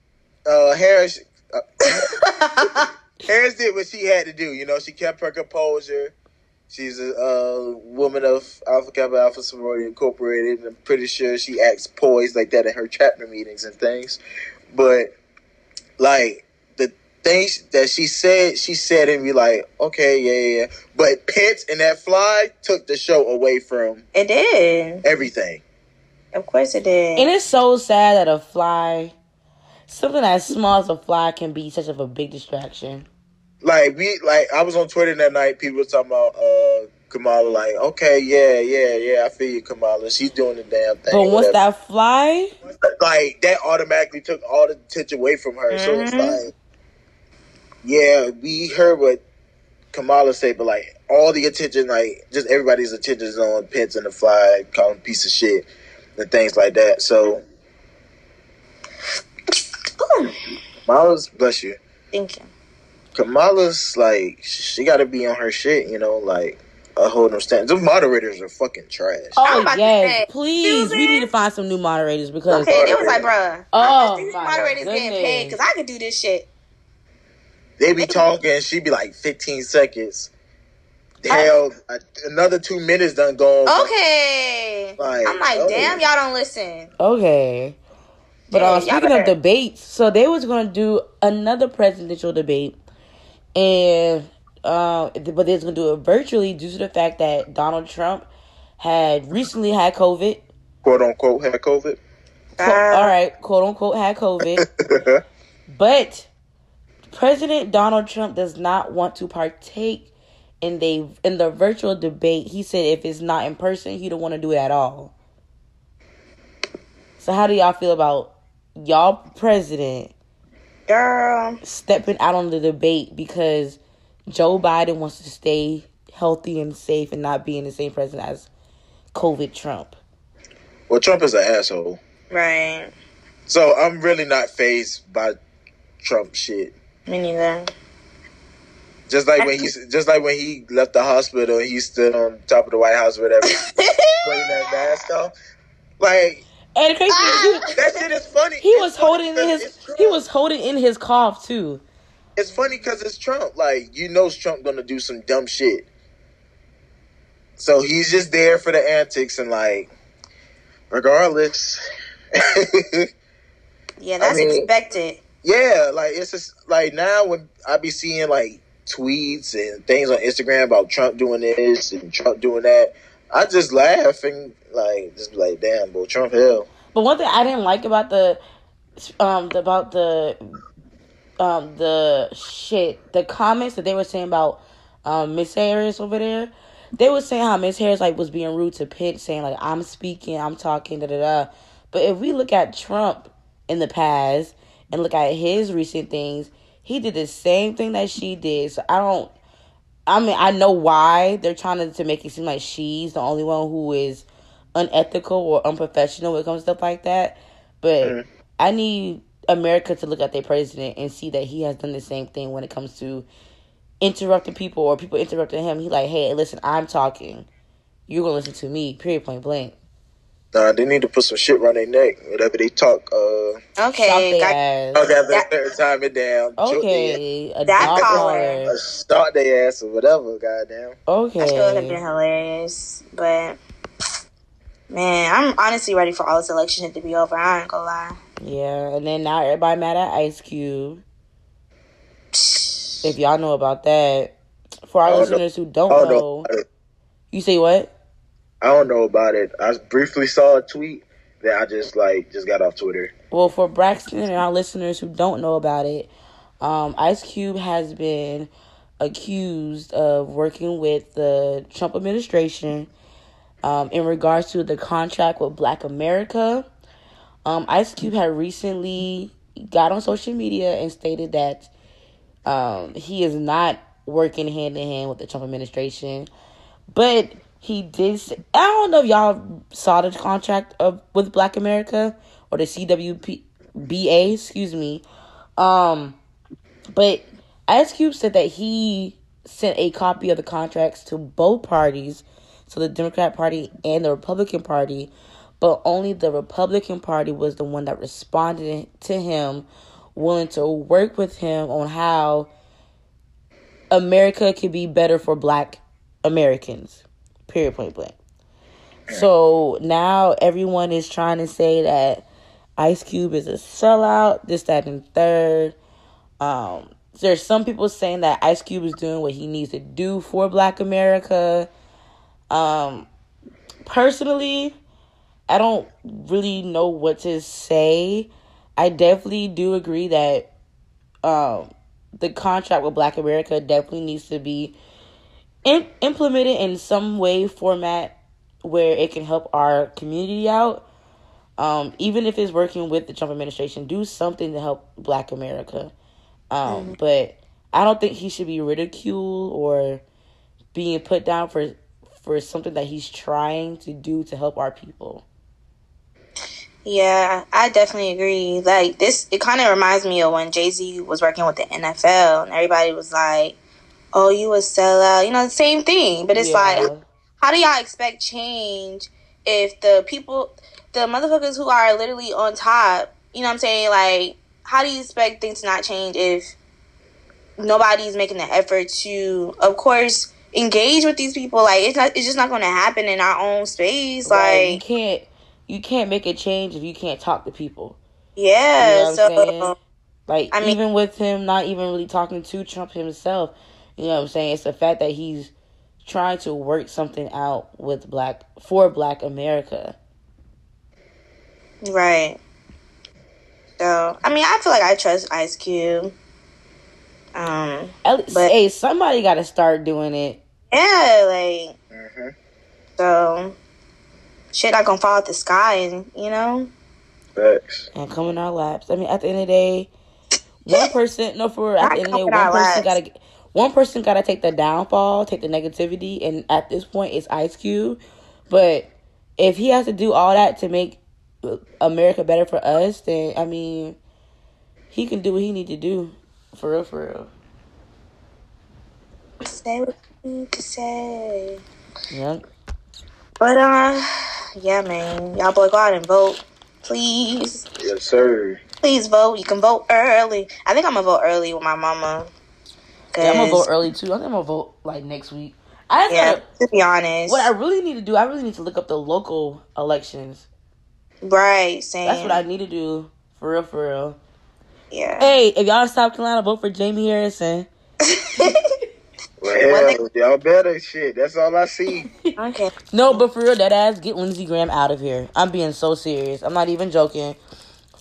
uh, Harris. Uh, (laughs) Harris did what she had to do. You know, she kept her composure. She's a uh, woman of Alpha Kappa Alpha Sorority Incorporated, and I'm pretty sure she acts poised like that in her chapter meetings and things. But like things that she said, she said and be like, okay, yeah, yeah. yeah. But Pence and that fly took the show away from it did. everything. Of course it did. And it's so sad that a fly, something as small as a fly, can be such of a big distraction. Like we, like I was on Twitter that night. People were talking about uh Kamala. Like, okay, yeah, yeah, yeah. I feel you, Kamala. She's doing the damn thing. But once whatever. that fly, like that automatically took all the attention away from her. So it's Mhm. like, yeah, we heard what Kamala said, but like all the attention, like just everybody's attention is on Pence and the Fly, calling piece of shit and things like that. So Kamala's bless you. thank you. Kamala's like she got to be on her shit, you know, like. Uh, hold them stands. The moderators are fucking trash. Oh about yes, say, please, we need to find some new moderators because Okay, they was like, bruh. Oh, these my moderators getting paid because I could do this shit. They be (laughs) talking, she be like 15 seconds. Hell, uh, another two minutes done gone. Okay. Like, I'm like, oh. damn, y'all don't listen. Okay. But Yeah, uh, y'all speaking of debates, so they was going to do another presidential debate, and uh, but they was going to do it virtually due to the fact that Donald Trump had recently had COVID. quote unquote had COVID. Uh, All right, quote unquote, had COVID, (laughs) but President Donald Trump does not want to partake in the in the virtual debate. He said if it's not in person, he don't want to do it at all. So how do y'all feel about y'all president Girl. stepping out on the debate because Joe Biden wants to stay healthy and safe and not being the same president as COVID Trump. Well, Trump is an asshole. Right. So I'm really not phased by Trump shit. Me neither. Just like when he, just like when he left the hospital and he stood on top of the White House, or whatever, (laughs) putting that mask on. Like And the crazy thing, that shit is funny. he, he was funny holding his he was holding in his cough too. It's funny because it's Trump. Like you know, Trump gonna do some dumb shit. So he's just there for the antics and like, regardless. (laughs) Yeah, that's mean- expected. Yeah, like it's just like now when I be seeing like tweets and things on Instagram about Trump doing this and Trump doing that, I just laugh and like just be like, damn, bro, Trump hell. But one thing I didn't like about the um about the um the shit the comments that they were saying about um Miss Harris over there, they were saying how Miss Harris like was being rude to Pitt, saying like I'm speaking, I'm talking, da da da. But if we look at Trump in the past and look at his recent things, he did the same thing that she did. So I don't. I mean, I know why they're trying to, to make it seem like she's the only one who is unethical or unprofessional when it comes to stuff like that. But Mhm. I need America to look at their president and see that he has done the same thing when it comes to interrupting people or people interrupting him. He like, hey, listen, I'm talking. You're gonna listen to me. Period. Point blank. Nah, they need to put some shit around their neck. Whatever they talk, uh, Shock Okay. their got- ass. okay, That- that, time it down. Okay, a That dog collar. collar. start their ass or whatever. Goddamn. Okay. That should have been hilarious. But man, I'm honestly ready for all this election shit to be over. I ain't gonna lie. Yeah, and then now everybody mad at Ice Cube. (sighs) If y'all know about that, for our I don't know. listeners who don't I don't know, know. about it. you say what? I don't know about it. I briefly saw a tweet that I just like just got off Twitter. Well, for Braxton and our listeners who don't know about it, um, Ice Cube has been accused of working with the Trump administration um, in regards to the contract with Black America. Um, Ice Cube had recently got on social media and stated that um, he is not working hand in hand with the Trump administration, but he did. I don't know if y'all saw the contract of with Black America or the CWPBA, excuse me. Um, but Ice Cube said that he sent a copy of the contracts to both parties, so the Democrat Party and the Republican Party, but only the Republican Party was the one that responded to him, willing to work with him on how America could be better for Black Americans. Period. Point blank. So now everyone is trying to say that Ice Cube is a sellout, this, that, and third. Um, there's some people saying that Ice Cube is doing what he needs to do for Black America. Um, personally, I don't really know what to say. I definitely do agree that um, the contract with Black America definitely needs to be in- implemented in some way, format where it can help our community out. Um, even if it's working with the Trump administration, do something to help Black America. Um, But I don't think he should be ridiculed or being put down for for something that he's trying to do to help our people. Yeah, I definitely agree. Like this, it kind of reminds me of when Jay Z was working with the NFL, and everybody was like, "Oh, you a sellout," you know, the same thing. But it's Yeah. like, how do y'all expect change if the people, the motherfuckers who are literally on top, you know what I'm saying? Like, how do you expect things to not change if nobody's making the effort to, of course, engage with these people? Like, it's not, it's just not going to happen in our own space. Right, you can't you can't make a change if you can't talk to people. yeah. You know so? Like I mean- even with him not even really talking to Trump himself, you know what I'm saying? It's the fact that he's trying to work something out with black for black America. right. So, I mean, I feel like I trust Ice Cube. Um, At least, But- hey, somebody got to start doing it. yeah, like, Mm-hmm. so, shit not gonna fall out the sky, and, you know? Facts. and come in our laps. I mean, at the end of the day, one (laughs) person no for real, at the end of the day, come in our one person laps. gotta one person gotta take the downfall, take the negativity, and at this point, it's Ice Cube. But if he has to do all that to make America better for us, then I mean, he can do what he need to do, for real, for real. Say what you need to say. Yeah. But uh, yeah, man, y'all boy go out and vote, please. Yes, sir. Please vote. You can vote early. I think I'm gonna vote early with my mama. Yeah, I'm gonna vote early too. I think I'm gonna vote like next week. I just yeah, gotta, to be honest, what I really need to do, I really need to look up the local elections. right? Saying That's what I need to do, for real, for real. yeah. Hey, if y'all in South Carolina, vote for Jamie Harrison. Well, hell, y'all better shit. That's all I see. (laughs) okay. No, but for real, that ass, get Lindsey Graham out of here. I'm being so serious. I'm not even joking.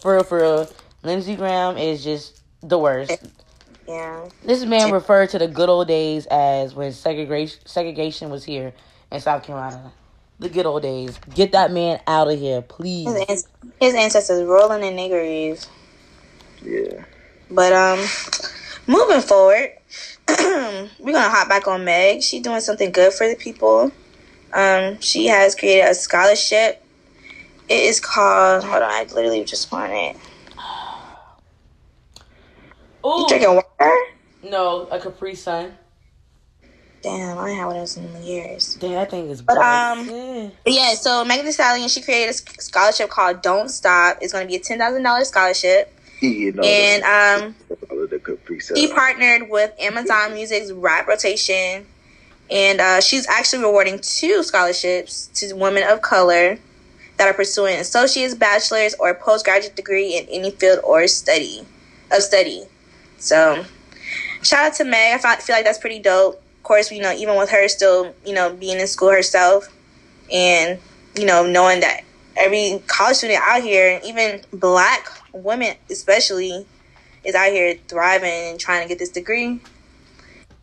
For real, for real. Lindsey Graham is just the worst. Yeah. This man referred to the good old days as when segregation segregation was here in South Carolina. The good old days. Get that man out of here, please. His, an- his ancestors rolling in niggeries. Yeah. But um, moving forward, (clears throat) we're gonna hop back on Meg. She's doing something good for the people. Um, she has created a scholarship. It is called. Hold on, I literally just want it. Ooh, You drinking water? no, a Capri Sun. Damn, I haven't had one of those in years. Damn, that thing is But, um, bussin'. But yeah, so Megan Thee Stallion, she created a scholarship called Don't Stop. It's gonna be a ten thousand dollars scholarship, You know, and um, the Capri Sun. He partnered with Amazon Music's Rap Rotation, and uh, she's actually rewarding two scholarships to women of color that are pursuing associate's, bachelor's, or postgraduate degree in any field or study of study. So, shout out to Meg. I feel like that's pretty dope. Of course, you know, even with her still, you know, being in school herself, and you know, knowing that every college student out here, even black women especially, is out here thriving and trying to get this degree.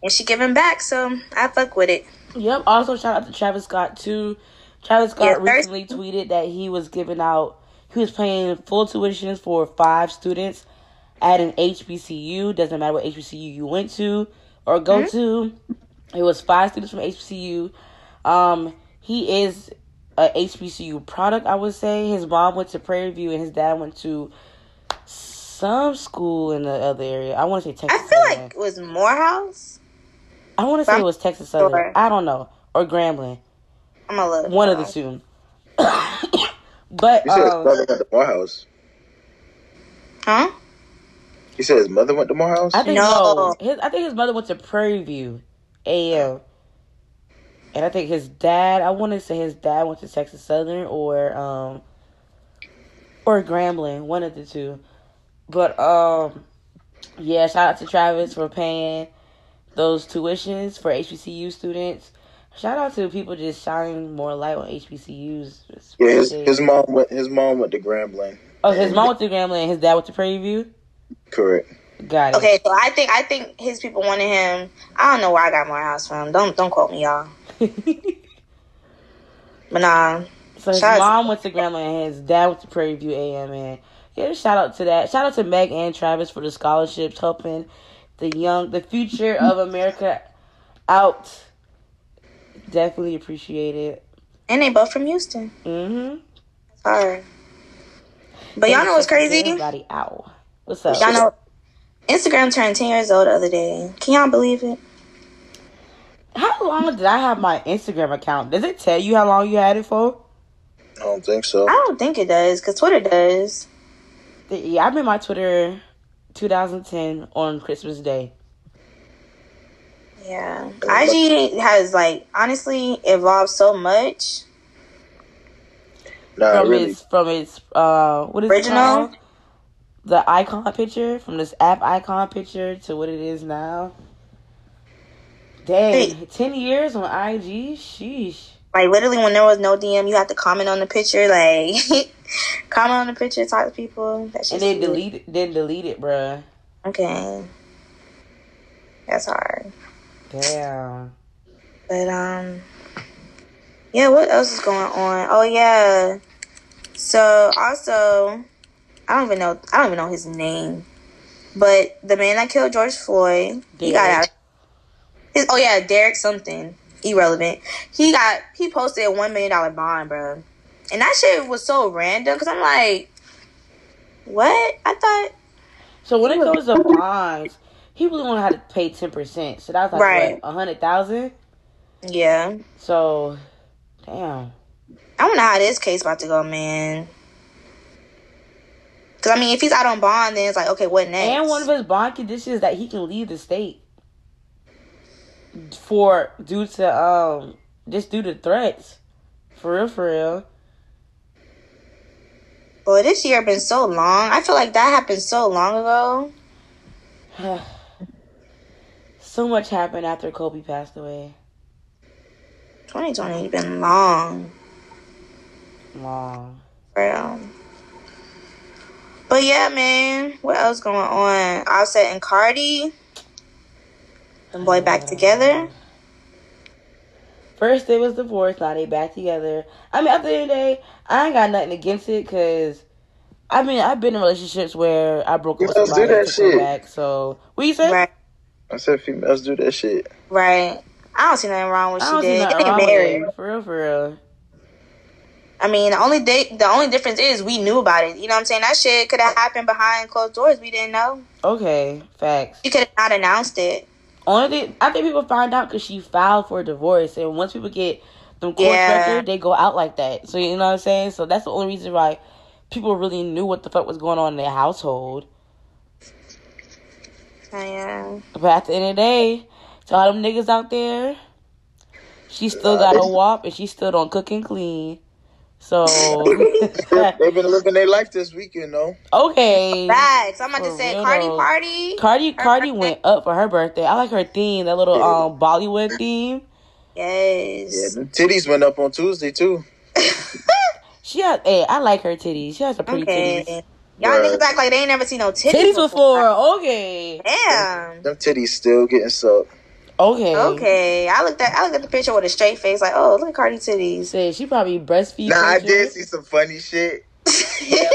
And she giving back, so I fuck with it. Yep. Also, shout out to Travis Scott too. Travis Scott Yeah, recently tweeted that he was giving out, he was paying full tuitions for five students at an HBCU. Doesn't matter what HBCU you went to or go Mm-hmm. to. It was five students from HBCU. Um, he is a HBCU product. I would say his mom went to Prairie View and his dad went to some school in the other area. I want to say Texas. I feel Southern. like it was Morehouse. I want to say it was Texas Southern. Sure. I don't know or Grambling. I'm gonna look. One of the two. (coughs) but He said his um, mother went to Morehouse. Huh? He said his mother went to Morehouse. I think No. no. His, I think his mother went to Prairie View, AM, and I think his dad. I want to say his dad went to Texas Southern or um or Grambling, one of the two. But um, yeah. Shout out to Travis for paying those tuitions for HBCU students. Shout out to people just shining more light on HBCUs. yeah, his, his mom went. His mom went to Grambling. oh, his mom went to Grambling and his dad went to Prairie View. Correct. Got it. Okay, so I think I think his people wanted him. I don't know where I got Morehouse from. Don't don't quote me, y'all. (laughs) But nah, So his Shout out- mom went to Grambling and his dad went to Prairie View AM and yeah, shout out to that. Shout out to Meg and Travis for the scholarships helping the young the future of America out. Definitely appreciate it. and they both from Houston. Mm-hmm. Sorry. But y'all know what's crazy? Everybody out. What's up? Y'all know Instagram turned 10 years old the other day. Can y'all believe it? How long did I have my Instagram account? Does it tell you how long you had it for? I don't think so. I don't think it does, because Twitter does. Yeah, I made my Twitter 2010 on Christmas Day. Yeah. IG has, like, honestly evolved so much. Nah, from really. its from its uh what is it Original? called? The icon picture from this app icon picture to what it is now. Dang, Hey. ten years on IG. Sheesh. Like, literally, when there was no DM, you had to comment on the picture. Like, (laughs) comment on the picture, talk to people. That And then delete it. Then delete it, bruh. Okay. That's hard. Damn. But um yeah, what else is going on? Oh yeah. So also I don't even know. I don't even know his name. But the man that killed George Floyd, he got out. His, oh yeah, Derek something irrelevant. He got he posted a one million dollar bond, bro, and that shit was so random because I'm like, what? I thought So when it comes to bonds, he really only had to pay ten percent. So that was like Right. a hundred thousand. yeah. So, damn. I don't know how this case about to go, man. Because I mean, if he's out on bond, then it's like, okay, what next? And one of his bond conditions that he can leave the state for due to um just due to threats. For real, for real. Boy, this year been so long. I feel like that happened so long ago. (sighs) so much happened after Kobe passed away. 2020 has been long, Long. bro. But yeah, man, what else going on? Offset and Cardi, and boy back together. First they was divorced, now they back together. I mean, at the end of the day, I ain't got nothing against it because, I mean, I've been in relationships where I broke up with Females do somebody that and took them shit. back. So, what you say? Right, I said females do that shit. right. I don't see nothing wrong with I she don't see did. nothing They wrong with married. it. For real, for real. I mean, the only di- the only difference is we knew about it. You know what I'm saying? That shit could have happened behind closed doors. We didn't know. Okay, facts. She could have not announced it. Only thing, I think people find out because she filed for a divorce, and once people get them court Yeah. record, they go out like that. So you know what I'm saying. So that's the only reason why people really knew what the fuck was going on in their household. Yeah. But at the end of the day, to all them niggas out there, she still got a wop and she still don't cook and clean. So (laughs) They've been living their life this weekend, though. okay, Facts. I'm about to say real Cardi though. party. Cardi Her Cardi birthday. went up for her birthday. I like her theme, that little um Bollywood theme. Yes. Yeah, them titties went up on Tuesday too. (laughs) She has, hey, I like her titties. She has a pretty okay. titties. Y'all niggas act like they ain't never seen no titties, Titties before, okay, Damn. Them titties still getting sucked. Okay, Okay. I looked at I looked at the picture with a straight face, like, oh, look at Cardi titties. Said she probably breastfeed. Nah, I did see some funny shit. (laughs)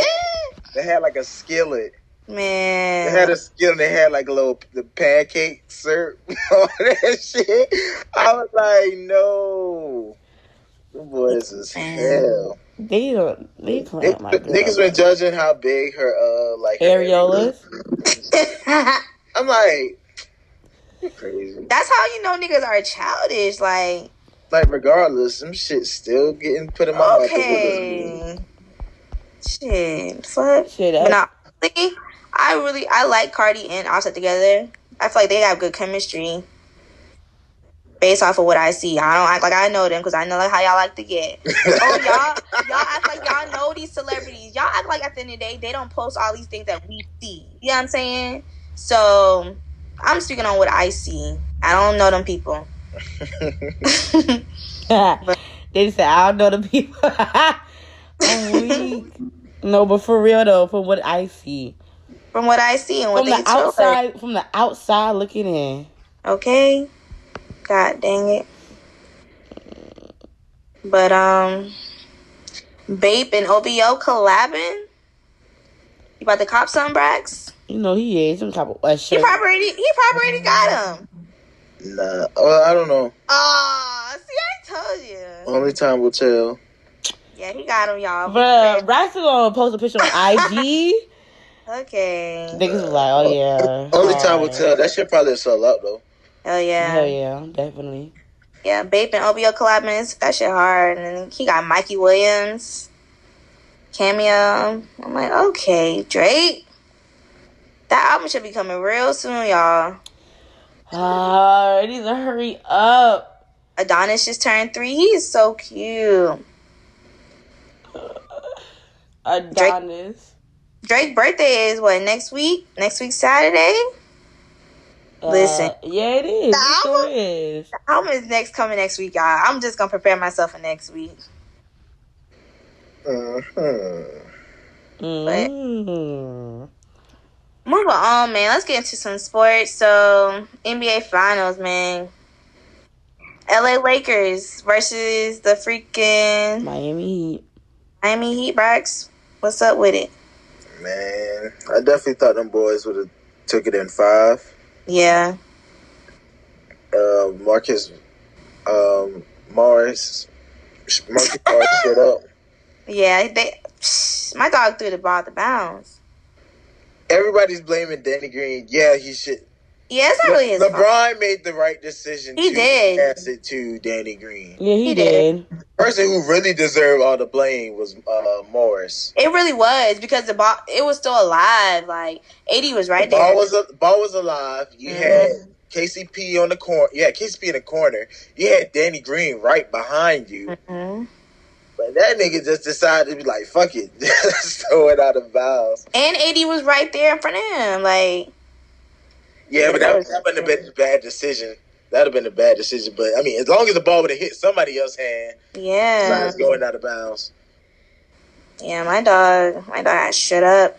They had like a skillet. Man, they had Man. a skillet. They had like a little the pancake syrup, (laughs) all that shit. I was like, no, them boys is Man. hell. They don't. They They, playing my girl. niggas been judging how big her uh like her areolas. (laughs) I'm like, you're crazy. That's how you know niggas are childish. Like, Like regardless, some shit still getting put in my mouth. okay. Shit. Fuck. Shit, But that, nah, honestly, I really I like Cardi and Offset together. I feel like they have good chemistry. Based off of what I see, I don't act like I know them because I know like how y'all like to get. (laughs) Oh y'all, y'all act like y'all know these celebrities. Y'all act like at the end of the day they don't post all these things that we see. You know what I'm saying? So I'm speaking on what I see. I don't know them people. (laughs) they said I don't know the people. (laughs) I'm weak. No, but for real though, from what I see, From what I see and what from they the outside, from the outside looking in. Okay. God dang it. But um Bape and OVO collabing. You about to cop some Brax? You know he is some type of usher. He probably already he probably already got him. Nah, oh, I don't know. Oh, see I told you. Only time will tell. Yeah, he got him, y'all. Bruh, Braxton gonna post a picture on (laughs) IG. Okay. Niggas was like, oh yeah. Only time will tell. That shit probably sell out though. Hell yeah. Hell yeah, definitely. Yeah, Bape and OVO collabing. That shit hard. And he got Mikey Williams. Cameo. I'm like, okay, Drake. That album should be coming real soon, y'all. Ah, it needs to hurry up. Adonis just turned three. He is so cute. (laughs) Adonis. Drake's birthday is what next week? Next week Saturday. Uh, Listen. yeah, it is. It The sure album- is. The album is next coming next week, y'all. I'm just gonna prepare myself for next week. Uh huh. Mhm. Mm. Moving on, man. Let's get into some sports. So NBA Finals, man. LA Lakers versus the freaking Miami Heat. Miami Heat. Brax, what's up with it? Man, I definitely thought them boys would have took it in five. Yeah. Uh, Marcus, um, Morris, Marcus Morris shit up. (laughs) Yeah, they. My dog threw the ball out the bounds. Everybody's blaming Danny Green. Yeah, he should. Yeah, it's not really his fault. LeBron made the right decision. He to did. pass it to Danny Green. Yeah, he, He did. did. person who really deserved all the blame was uh, Morris. It really was because the ball. It was still alive. Like AD was right the there. ball was a, ball was alive. You Mhm. had KCP on the corner. Yeah, had KCP in the corner. You had Danny Green right behind you. Mhm. But that nigga just decided to be like, "Fuck it, (laughs) just throw it out of bounds." And AD was right there in front of him. Like Yeah, but that would that wouldn't have been a bad decision. That'd have been a bad decision. But I mean, as long as the ball would have hit somebody else's hand, yeah, besides going out of bounds. yeah. My dog. My dog got shut up.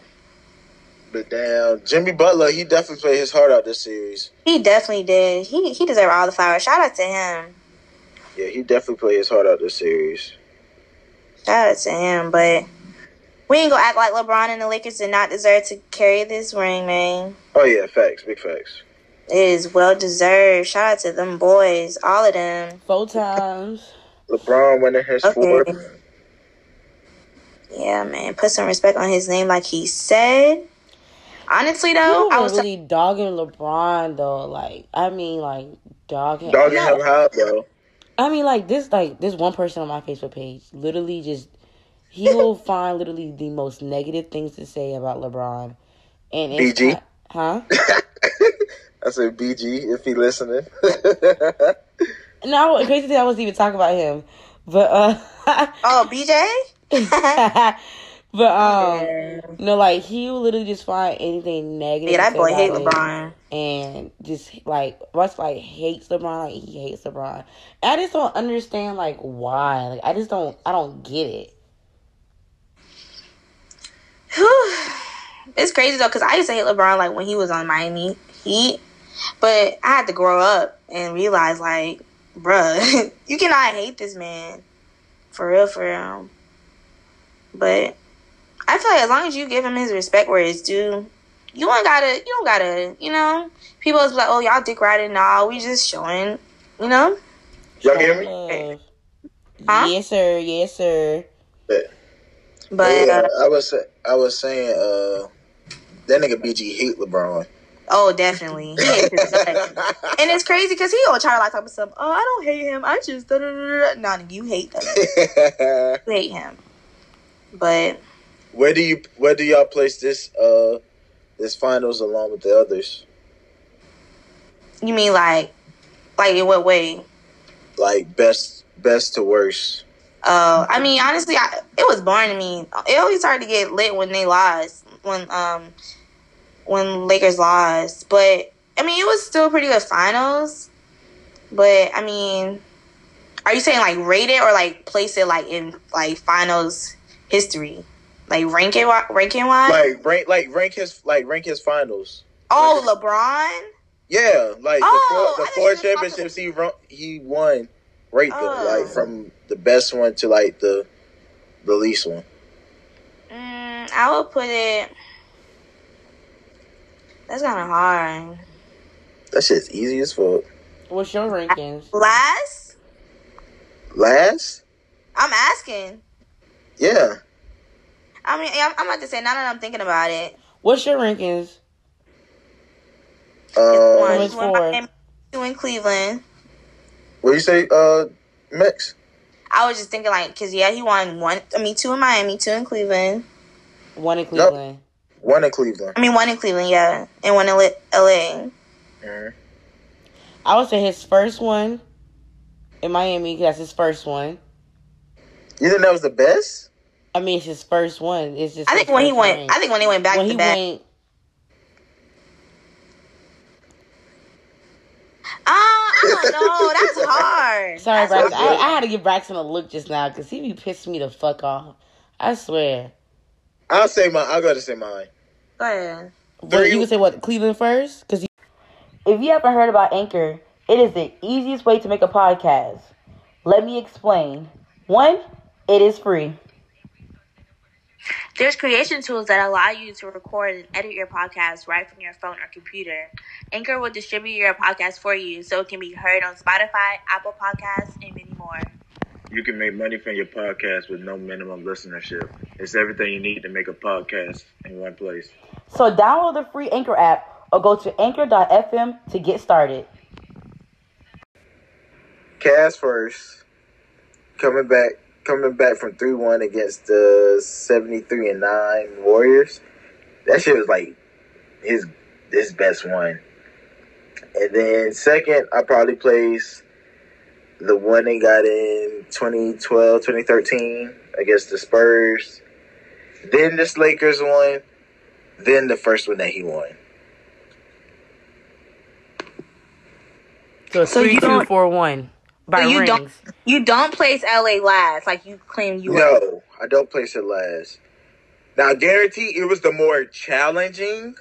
But damn, Jimmy Butler, he definitely played his heart out this series. He definitely did. He he deserved all the flowers. Shout out to him. Yeah, he definitely played his heart out this series. Shout out to him. But we ain't gonna act like LeBron and the Lakers did not deserve to carry this ring, man. Oh yeah, facts, big facts. It is well deserved. Shout out to them boys, all of them. Four times. LeBron winning his Okay. fourth. Yeah, man. Put some respect on his name, like he said. Honestly, though, I was really dogging LeBron though. Like, I mean, like dogging. Dogging him how though? I mean, like this, like this one person on my Facebook page, literally just he will (laughs) find literally the most negative things to say about LeBron, and BG? not- huh? (laughs) I said BG if he listening. (laughs) No, crazy thing I wasn't even talking about him, but uh, oh BJ. But um, no, like he will literally just find anything negative. Yeah, that boy hate. LeBron. and just like Russ like hates LeBron, like he hates LeBron. And I just don't understand like why. Like I just don't I don't get it. (sighs) It's crazy though, cause I used to hate LeBron like when he was on Miami Heat, but I had to grow up and realize like, bruh, (laughs) you cannot hate this man, for real, for real. But I feel like as long as you give him his respect where it's due, you don't gotta, you don't gotta, you know. People is like, oh y'all dick riding, nah, we just showing, you know. Y'all hear me? Love. Huh? Yes sir, yes sir. But yeah, uh, I was I was saying uh that nigga BG hate LeBron. oh, definitely, he hates his guts. And it's crazy because he gonna try to like talk about some. Oh, I don't hate him. I just da da da da. No, you hate them. (laughs) You hate him. But where do you where do y'all place this uh this finals along with the others? you mean like, like in what way? Like best best to worst. Uh, I mean, honestly, I, it was boring to me. It always started to get lit when they lost. When um, when Lakers lost, but I mean, it was still pretty good finals. But I mean, are you saying like rate it or like place it like in like finals history, like rank it wi- ranking wise? Like rank like rank his like rank his finals. oh, LeBron. Yeah, like Oh, the four, the four championships he run, he won. Rate them Oh. like from the best one to like the the least one. Mm, I would put it. That's kind of hard. That shit's easy as fuck. What's your rankings? Last, Last? I'm asking. Yeah. I mean, I'm, I'm about to say now that I'm thinking about it. What's your rankings? Uh, one, was one four. Two in Cleveland. what you say, uh, Mix? I was just thinking like, cause yeah, he won one. I mean, two in Miami, two in Cleveland. One in Cleveland. One in Cleveland. I mean, one in Cleveland, yeah, and one in Li- LA. Mhm. I would say his first one in Miami. 'cause That's his first one. You think that was the best? I mean, it's his first one. It's just. I think when he went, ring. I think when he went back when to back. went. Oh, I don't know. That's hard. Sorry, That's Braxton. I, hard. I had to give Braxton a look just now because he be pissing me the fuck off. I swear. I'll say my. I'll go to say mine. Go ahead. But Three- you would say what Cleveland first? Because if you haven't heard about Anchor, it is the easiest way to make a podcast. Let me explain. One, it is free. There's creation tools that allow you to record and edit your podcast right from your phone or computer. Anchor will distribute your podcast for you so it can be heard on Spotify, Apple Podcasts, and many more. You can make money from your podcast with no minimum listenership. It's everything you need to make a podcast in one place. So download the free Anchor app or go to anchor.fm to get started. Cast first, coming back, coming back from three one against the seventy three and nine Warriors. That shit was like his his best one. And then second, I probably place the one they got in 2012, 2013 against the Spurs. Then this Lakers one. Then the first one that he won. So, So three, you two, don't- four, one by So you rings. don't you don't place LA last like you claim you were. No, I don't place it last. Now, guarantee it was the more challenging.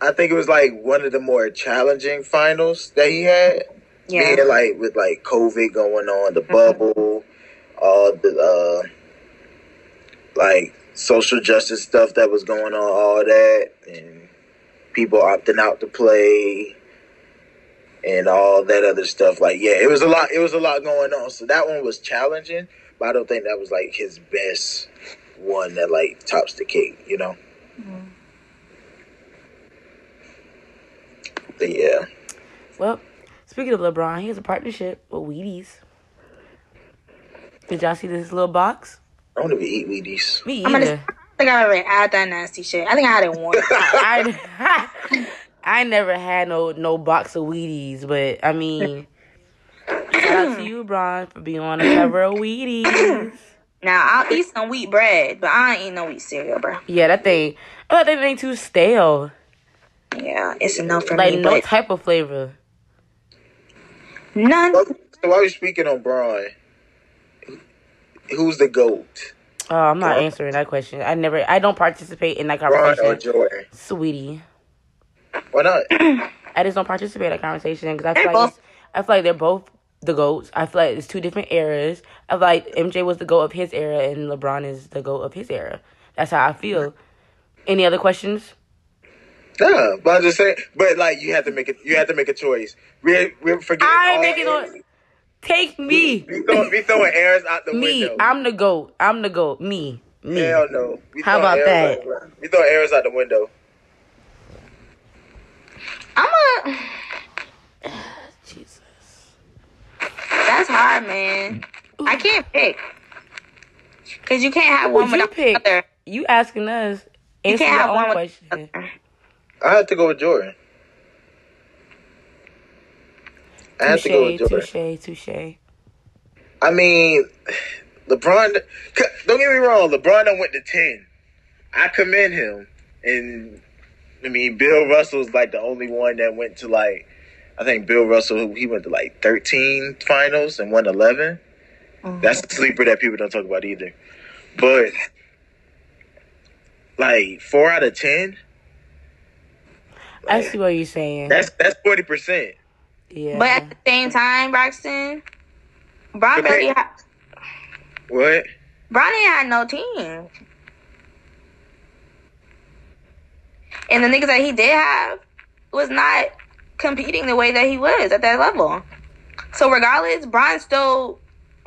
I think it was like one of the more challenging finals that he had. Yeah. Being like with like COVID going on, the bubble, all the uh, like social justice stuff that was going on, all that, and people opting out to play, and all that other stuff. Like, yeah, it was a lot. It was a lot going on. So that one was challenging, but I don't think that was like his best one that like tops the cake. You know. Mm-hmm. But yeah. Well, speaking of LeBron, he has a partnership with Wheaties. Did y'all see this little box? I don't even eat Wheaties. Me I'm gonna, either. I think I already had that nasty shit. I think I had it once. (laughs) I, I (laughs) (laughs) never had no no box of Wheaties, but I mean, shout out to you, Bron, for being on the cover of Wheaties. (coughs) now I'll eat some wheat bread, but I ain't eat no wheat cereal, bro. Yeah, that thing. I thought that thing too stale. Yeah, it's enough for Like me. Like no but type of flavor. none. So while we're speaking on Bron, who's the goat? Oh, I'm not Bron. answering that question. I never. I don't participate in that Bron or conversation, Jordan? sweetie. Why not? (clears throat) I just don't participate in that conversation because I feel They're like both- I feel like they're both the goats. I feel like it's two different eras. I feel like MJ was the goat of his era and LeBron is the goat of his era. That's how I feel. Any other questions? Yeah, but I'm just saying. But like, you have to make it. You have to make a choice. We're we're forgetting. I ain't all making no. eras. Take me, We throwing, we throwing errors out the me. window. Me, I'm the goat. I'm the goat. Me, me. Hell no. We How about that? Out, we throw errors out the window. I'm a. Jesus. That's hard, man. I can't pick. Cause you can't have one you without pick? the other. You asking us? Answer can't your have own one question. I have to go with Jordan. I have to go with Jordan. touche, touche. I mean, LeBron. Don't get me wrong. LeBron done went to ten. I commend him, and I mean, Bill Russell's like the only one that went to like. I think Bill Russell he went to like thirteen finals and won 11 uh-huh. That's a sleeper that people don't talk about either. But like four out of ten, I see what you're saying. that's that's forty percent. yeah. But at the same time, Braxton, Bron barely had. What? Bron ain't had no team. And the niggas that he did have was not competing the way that he was at that level. So regardless, Bron still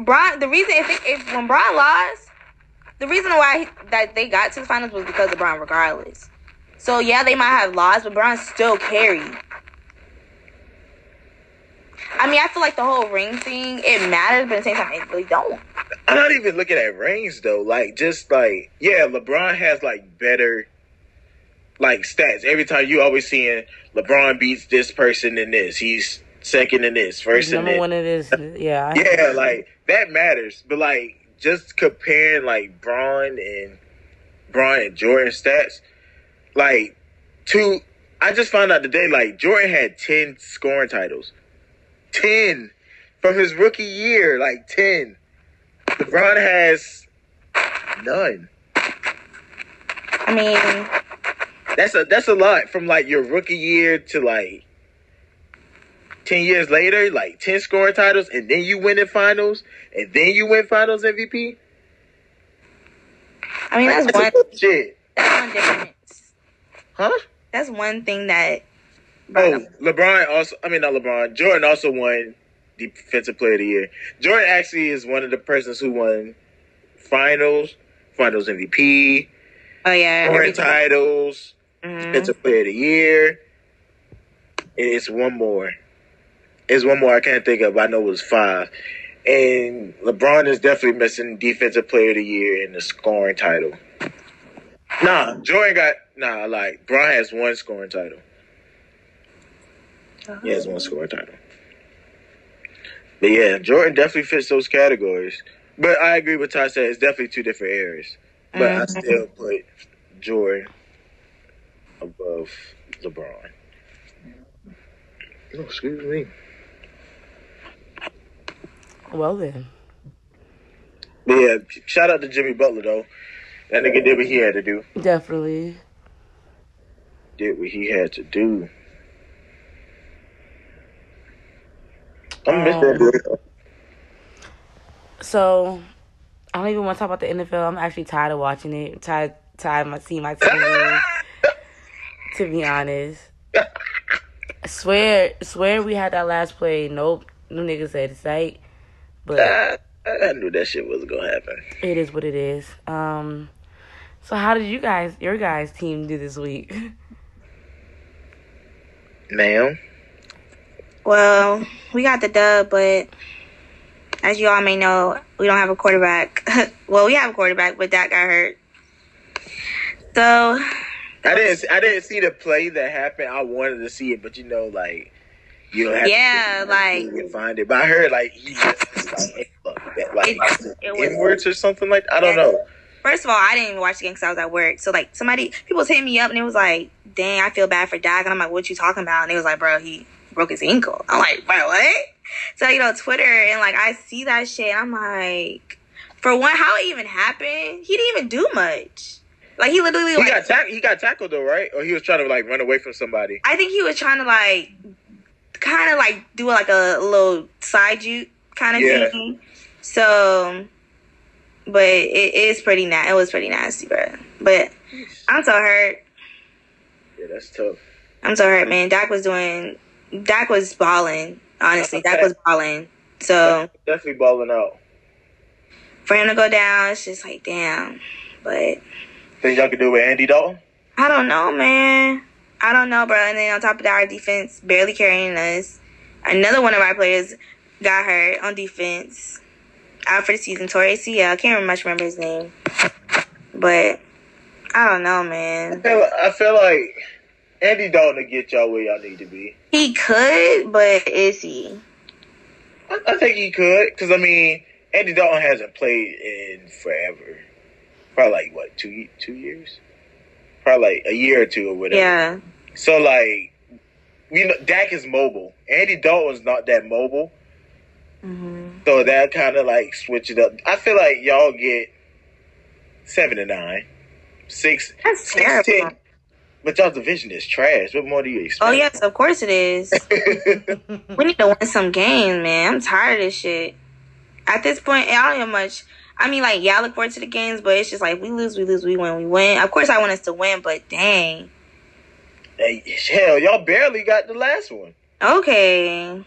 Bron. The reason if, if when Bron lost, the reason why he, that they got to the finals was because of Bron. Regardless, so yeah, they might have lost, but Bron still carried. I mean, I feel like the whole ring thing it matters, but at the same time, it really don't. I'm not even looking at rings though. Like just like yeah, LeBron has like better like stats. Every time you always seeing LeBron beats this person in this. He's second in this, first in number this. one it is. (laughs) Yeah. I- Yeah, like that matters. But like just comparing like Bron and Bron and Jordan stats, like two I just found out today like Jordan had ten scoring titles. Ten from his rookie year, like ten. LeBron has none. I mean, That's a that's a lot from like your rookie year to like ten years later, like ten scoring titles, and then you win in finals, and then you win finals MVP. I mean, that's one. Shit. That's one difference. Huh? That's one thing that. Oh, LeBron also. I mean, not LeBron. Jordan also won Defensive Player of the Year. Jordan actually is one of the persons who won Finals, Finals MVP, Oh yeah. scoring titles, Mhm. Defensive Player of the Year. It's one more. It's one more I can't think of. I know it was five. And LeBron is definitely missing Defensive Player of the Year and the scoring title. Nah, Jordan got nah. Like Bron has one scoring title. He has one scoring title. But yeah, Jordan definitely fits those categories. But I agree with Ty said it's definitely two different areas. But I Mhm. still put Jordan above LeBron. Oh, excuse me. Well then. But yeah, shout out to Jimmy Butler though. That nigga did what he had to do. Definitely. Did what he had to do. I miss that Um, dude. So I don't even want to talk about the NFL. I'm actually tired of watching it. Tired tired of my seeing my (laughs) team. To be honest. I swear swear we had that last play. Nope. No niggas said it's like but I, I knew that shit was gonna happen. it is what it is. Um so how did you guys your guys team do this week? Ma'am. Well, we got the dub, but as you all may know, we don't have a quarterback. (laughs) well, we have a quarterback, but that got hurt. So I didn't. I didn't see the play that happened. I wanted to see it, but you know, like you don't have Yeah, to like- you can find it. But I heard like he just like like It- it was- inwards or something like I don't know. First of all, I didn't even watch the game because I was at work. So like somebody, people was hitting me up and it was like, "Dang, I feel bad for Dak." And I'm like, "What you talking about?" And they was like, "Bro, he broke his ankle." I'm like, "Bro, what?" So you know, Twitter and like I see that shit. I'm like, for one, how it even happened? He didn't even do much. Like he literally He like, got tack- he got tackled though, right? Or he was trying to like run away from somebody. I think he was trying to like, kind of like do like a little side juke kind of Yeah. thing. So, but it is pretty na- It was pretty nasty, bro. But I'm so hurt. Yeah, that's tough. I'm so hurt, man. Dak was doing. Dak was balling. Honestly, Dak was balling. So Definitely balling out. for him to go down, it's just like damn. But Think y'all could do with Andy Dalton? I don't know, man. I don't know, bro. And then on top of that, our defense barely carrying us. Another one of our players got hurt on defense. Out for the season, tore ACL. I can't much remember his name. But I don't know, I man. feel, I feel like Andy Dalton to get y'all where y'all need to be. He could, but is he? I, I think he could, because I mean, Andy Dalton hasn't played in forever. Probably like what two two years? Probably like a year or two or whatever. Yeah. So like, you know, Dak is mobile. Andy Dalton's not that mobile, hmm so that kind of like switch it up. I feel like y'all get seven to nine, six, That's six terrible. ten. But y'all's division is trash. What more do you expect? Oh yes, of course it is. (laughs) we need to win some games, man. I'm tired of this shit. At this point, I don't have much. I mean, like, yeah, I look forward to the games, but it's just like we lose, we lose, we win, we win. Of course, I want us to win, but dang. Hey, hell, y'all barely got the last one. Okay.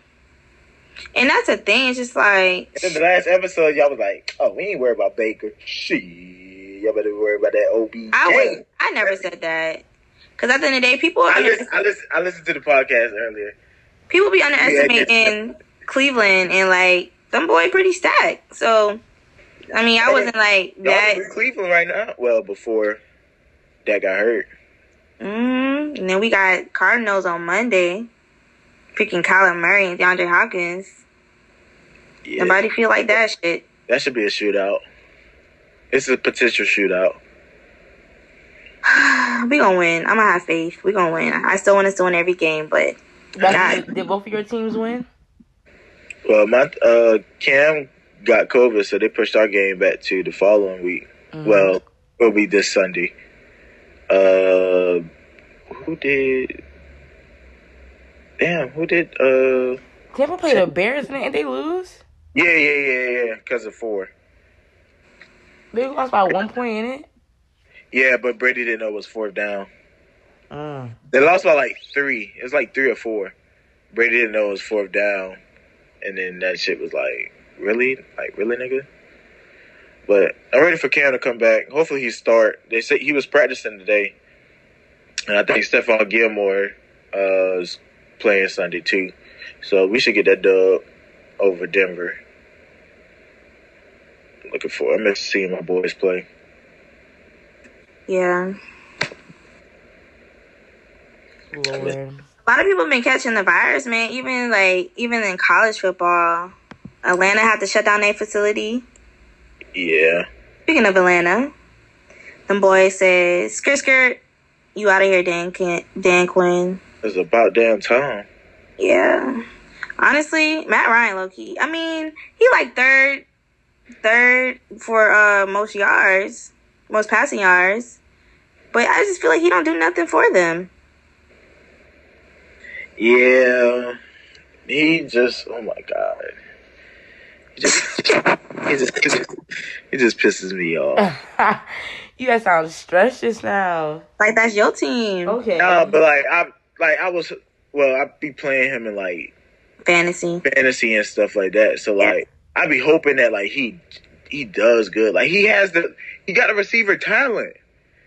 And that's the thing. It's just like, And in the last episode, y'all was like, "Oh, we ain't worried about Baker. Shit, y'all better worry about that OB." I was, I never said that. Because at the end of the day, people I listen, I listen. I listened to the podcast earlier. people be underestimating Cleveland and like them boy pretty stacked. So, I mean, I wasn't like Y'all that. in Cleveland right now. Well, before that got hurt. Mm, and then we got Cardinals on Monday. Picking Kyler Murray and DeAndre Hopkins. Yeah, Nobody feel like that shit. that should be a shootout. It's a potential shootout. (sighs) we gonna win. I'm gonna have faith. We gonna win. I still want us to win every game, but Did, God. did both of your teams win? Well, my uh, Cam got COVID, so they pushed our game back to the following week. Mhm. Well, it'll be this Sunday. Uh, who did? Damn, who did? Uh, Tampa played the Bears and they- they lose. yeah, yeah, yeah, yeah, because of four. They lost by one point in it. Yeah, but Brady didn't know it was fourth down. Mm. They lost by like three. It was like three or four. Brady didn't know it was fourth down, and then that shit was like, really, like really, nigga. But I'm ready for Cam to come back. Hopefully he start. They say he was practicing today, and I think Stephon Gilmore uh, is playing Sunday too. So we should get that dub over Denver. Looking for. I miss seeing my boys play. Yeah. Lord. A lot of people been catching the virus, man. Even like even in college football, Atlanta had to shut down their facility. Yeah. Speaking of Atlanta, them boys said, "Skirt, skirt, you out of here, Dan, Dan Quinn." It's about damn time. Yeah. Honestly, Matt Ryan, low key. I mean, he like third, third for uh most yards, most passing yards, but I just feel like he don't do nothing for them. Yeah, he just oh my god, he just he just he just, he just pisses me off. (laughs) you guys sound stressed just now. Like that's your team, Okay. Nah, but like I like I was well, I'd be playing him in like fantasy. fantasy and stuff like that. So like I'd be hoping that like he he does good. Like he has the he got a receiver talent.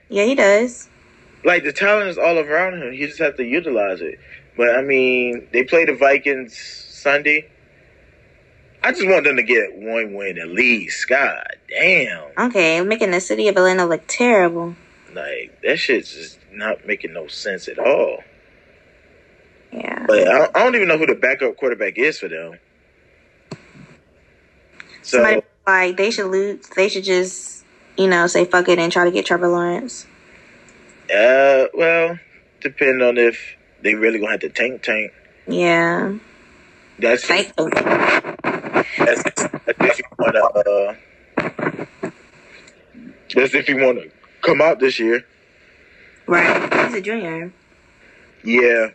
Yeah, he does. Like the talent is all around him. He just has to utilize it. But I mean, they play the Vikings Sunday. I just want them to get one win at least. God damn. Okay, making the city of Atlanta look terrible. Like that shit's just not making no sense at all. Yeah. But I don't, I don't even know who the backup quarterback is for them. So Somebody like they should lose. They should just you know say fuck it and try to get Trevor Lawrence. uh, well, depending on if they really gonna have to tank tank. Yeah. That's Thank you. That's, that's if you wanna. Uh, that's if you wanna come out this year. Right. He's a junior. Yeah.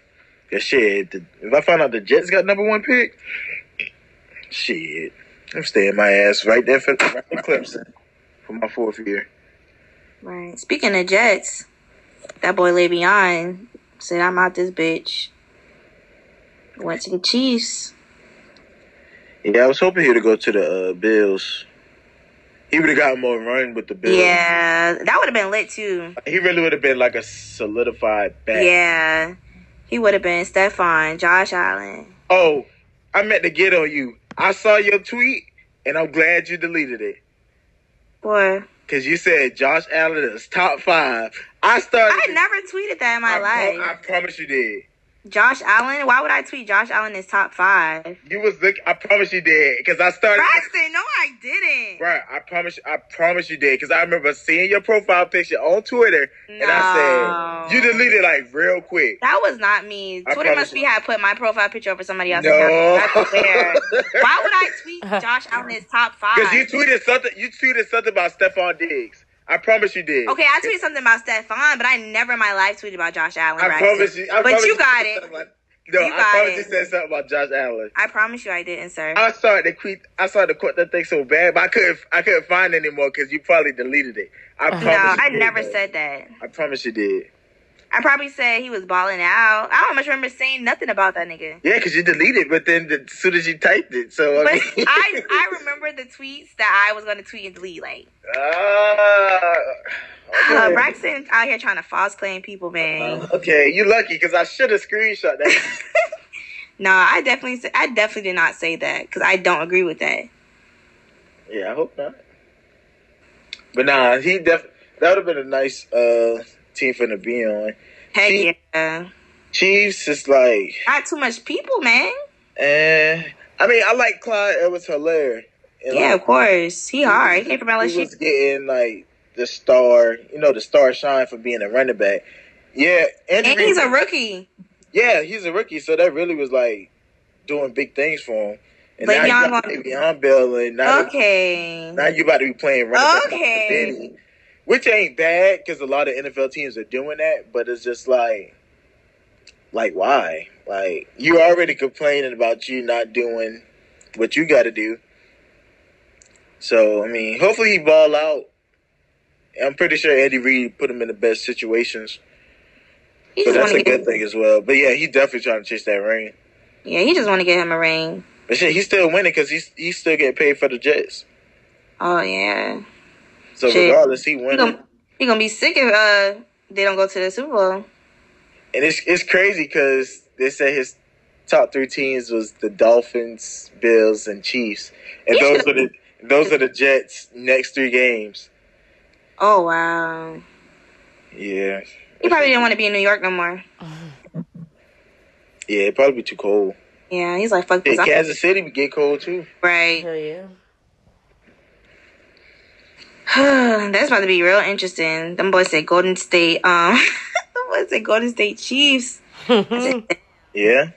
Yeah, shit. If I find out the Jets got number one pick, shit, I'm staying my ass right there for right in Clemson for my fourth year. Right. Speaking of Jets, that boy Le'Veon said, "I'm out this bitch." Went to the Chiefs. Yeah, I was hoping he would go to the uh, Bills. He would have gotten more run with the Bills. Yeah, that would have been lit too. He really would have been like a solidified back. Yeah, he would have been Stefon, Josh Allen. Oh, I meant to get on you. I saw your tweet, and I'm glad you deleted it. Boy, Because you said Josh Allen is top five. I started. I never tweeted that in my I, pro- life. I promise you did. Josh Allen? Why would I tweet Josh Allen is top five? You was look. I promise you did. Because I started. Braxton, no, I didn't. Right, I promise. I promise you did. Because I remember seeing your profile picture on Twitter, and I said you No. deleted like real quick. That was not me. I Twitter promise must be you. had put my profile picture over somebody else's. No. That's fair. Why would I tweet (laughs) Josh Allen is top five? Because you tweeted something. You tweeted something about Stefon Diggs. I promise you did. Okay, I tweeted something about Stefon, but I never in my life tweeted about Josh Allen. I Braxton. promise you. I but promise you got said it. something no, You I got promise it. you said something about Josh Allen. I promise you I didn't, sir. I saw the tweet. I saw the quote that thing so bad, but I couldn't. I couldn't find it anymore because you probably deleted it. I uh-huh. promise. no, you I did, never though. said that. I promise you did. I probably said he was balling out. I don't much remember saying nothing about that nigga. Yeah, because you deleted, but then the, as soon as you typed it, so I But mean, (laughs) I I remember the tweets that I was gonna tweet and delete. Like Ah, uh, okay. Braxton out here trying to false claim people, man. Uh, okay, you lucky because I should have screenshot that. (laughs) No, I definitely I definitely did not say that because I don't agree with that. yeah, I hope not. But nah, he definitely that would have been a nice uh team to be on. Heck yeah, Chiefs is like, not too much people, man. eh. I mean, I like Clyde Edwards Helaire. Yeah, of course. He hard. He came from He was getting like the star, you know, the star shine for being a running back. Yeah, And injury- he's a rookie. Yeah, he's a rookie, so that really was like doing big things for him. And now Le'Veon you got gonna- Le'Veon Bell, and now, Okay. now you about to be playing running back Okay. Which ain't bad because a lot of NFL teams are doing that. But it's just like, like why? Like you already complaining about you not doing what you got to do. So I mean, hopefully he ball out, I'm pretty sure Andy Reid put him in the best situations. He So that's a good thing as well. But yeah, he's definitely trying to chase that ring. Yeah, he just want to get him a ring. But shit, he's still winning because he's he's still getting paid for the Jets. Oh yeah. So Shit. regardless, he He winning. gonna, he gonna be sick if uh they don't go to the Super Bowl. And it's it's crazy because they said his top three teams was the Dolphins, Bills, and Chiefs, and He those should've- are the those are the Jets' next three games. Oh wow. Yeah, He probably didn't want to be in New York no more. yeah, it'd probably be too cold. Yeah, he's like fuck Yeah, this. I'm- Kansas City would get cold too. Right. Hell yeah. (sighs) That's about to be real interesting. Them boys said Golden State. Um, (laughs) them boys said Golden State Chiefs. (laughs) Yeah,